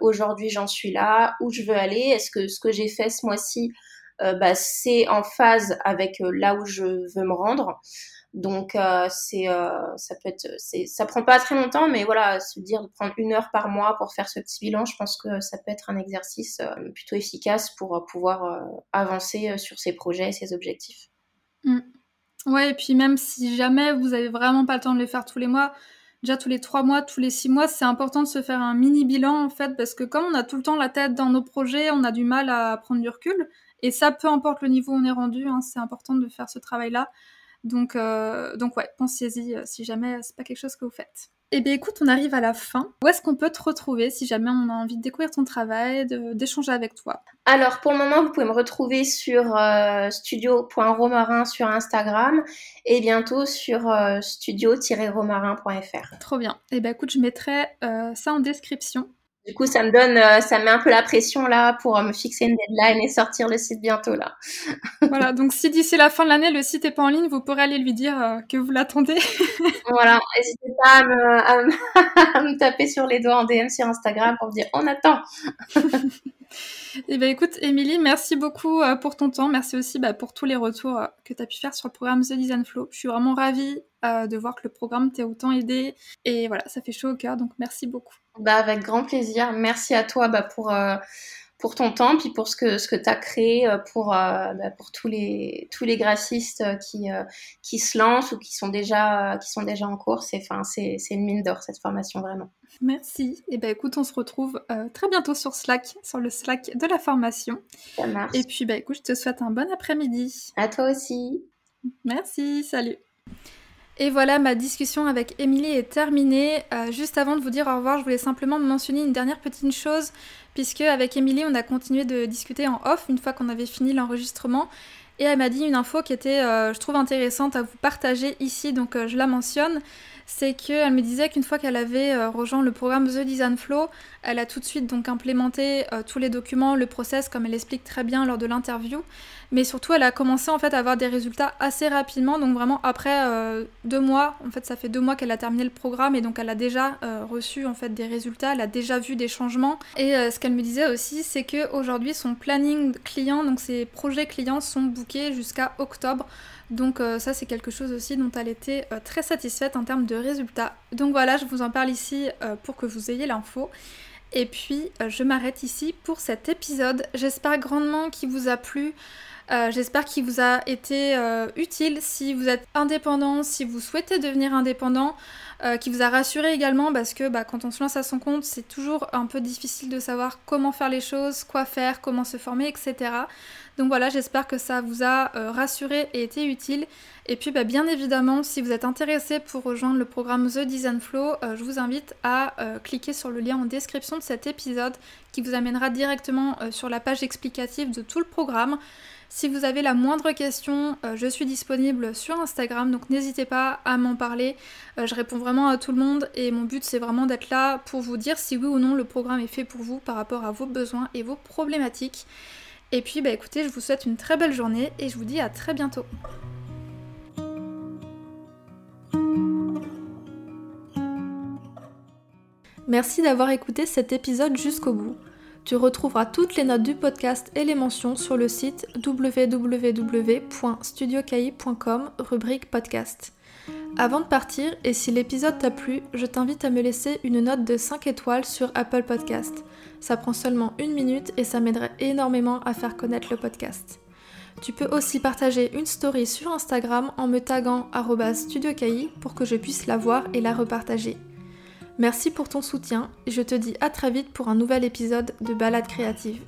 aujourd'hui j'en suis là où je veux aller? Est-ce que ce que j'ai fait ce mois-ci bah, c'est en phase avec là où je veux me rendre? Donc euh, c'est euh, ça peut être c'est ça prend pas très longtemps mais voilà se dire de prendre une heure par mois pour faire ce petit bilan je pense que ça peut être un exercice euh, plutôt efficace pour pouvoir avancer sur ses projets et ses objectifs. Mmh. Ouais et puis même si jamais vous avez vraiment pas le temps de les faire tous les mois déjà tous les trois mois, tous les six mois, c'est important de se faire un mini bilan en fait, parce que comme on a tout le temps la tête dans nos projets, on a du mal à prendre du recul. Et ça, peu importe le niveau où on est rendu, hein, c'est important de faire ce travail-là. Donc, euh, donc ouais, pensez-y euh, si jamais c'est pas quelque chose que vous faites. Eh bien écoute, on arrive à la fin. Où est-ce qu'on peut te retrouver si jamais on a envie de découvrir ton travail, d'échanger avec toi? Alors pour le moment, vous pouvez me retrouver sur euh, studio.romarin sur Instagram et bientôt sur studio-romarin.fr. Trop bien. Eh bien écoute, je mettrai ça en description. Du coup, ça me donne, euh, ça met un peu la pression là pour euh, me fixer une deadline et sortir le site bientôt là. voilà, donc si d'ici la fin de l'année le site est pas en ligne, vous pourrez aller lui dire euh, que vous l'attendez. voilà, n'hésitez pas à me, taper sur les doigts en DM sur Instagram pour me dire on attend. Eh bien, écoute, Émilie, merci beaucoup pour ton temps. Merci aussi bah, pour tous les retours que tu as pu faire sur le programme The Design Flow. Je suis vraiment ravie de voir que le programme t'a autant aidé. Et voilà, ça fait chaud au cœur. Donc, merci beaucoup. Bah, avec grand plaisir. Merci à toi bah, pour, euh, pour ton temps, puis pour ce que, ce que tu as créé euh, pour, euh, bah, pour tous, les, tous les graphistes qui, qui se lancent ou qui sont déjà, qui sont déjà en cours. C'est, c'est, une mine d'or, cette formation, vraiment. Merci. Et ben écoute, on se retrouve très bientôt sur Slack, sur le Slack de la formation. Ça marche. Et puis, bah, écoute, je te souhaite un bon après-midi. À toi aussi. Merci, salut. Et voilà, ma discussion avec Émilie est terminée. Euh, juste avant de vous dire au revoir, je voulais simplement mentionner une dernière petite chose, puisque avec Émilie, on a continué de discuter en off une fois qu'on avait fini l'enregistrement. Et elle m'a dit une info qui était, euh, je trouve, intéressante à vous partager ici, donc euh, je la mentionne c'est qu'elle me disait qu'une fois qu'elle avait euh, rejoint le programme The Design Flow, elle a tout de suite donc implémenté euh, tous les documents, le process comme elle explique très bien lors de l'interview, mais surtout elle a commencé en fait à avoir des résultats assez rapidement, donc vraiment après euh, deux mois, en fait ça fait deux mois qu'elle a terminé le programme et donc elle a déjà reçu en fait des résultats, elle a déjà vu des changements. Et ce qu'elle me disait aussi c'est que aujourd'hui son planning client, donc ses projets clients sont bookés jusqu'à octobre. Donc euh, ça c'est quelque chose aussi dont elle était euh, très satisfaite en termes de résultats. Donc voilà, je vous en parle ici euh, pour que vous ayez l'info. Et puis je m'arrête ici pour cet épisode. J'espère grandement qu'il vous a plu. J'espère qu'il vous a été utile si vous êtes indépendant, si vous souhaitez devenir indépendant. Euh, qui vous a rassuré également parce que bah, quand on se lance à son compte, c'est toujours un peu difficile de savoir comment faire les choses, quoi faire, comment se former, etc. Donc voilà, j'espère que ça vous a euh, rassuré et été utile. Et puis bah, bien évidemment, si vous êtes intéressé pour rejoindre le programme The Design Flow, euh, je vous invite à cliquer sur le lien en description de cet épisode qui vous amènera directement sur la page explicative de tout le programme. Si vous avez la moindre question, euh, je suis disponible sur Instagram, donc n'hésitez pas à m'en parler. Euh, je réponds vraiment à tout le monde et mon but c'est vraiment d'être là pour vous dire si oui ou non le programme est fait pour vous par rapport à vos besoins et vos problématiques. Et puis bah écoutez, je vous souhaite une très belle journée et je vous dis à très bientôt. Merci d'avoir écouté cet épisode jusqu'au bout. Tu retrouveras toutes les notes du podcast et les mentions sur le site www.studiocahi.com rubrique podcast. Avant de partir, et si l'épisode t'a plu, je t'invite à me laisser une note de 5 étoiles sur Apple Podcast. Ça prend seulement une minute et ça m'aiderait énormément à faire connaître le podcast. Tu peux aussi partager une story sur Instagram en me taguant studiocahi pour que je puisse la voir et la repartager. Merci pour ton soutien et je te dis à très vite pour un nouvel épisode de Balade créative.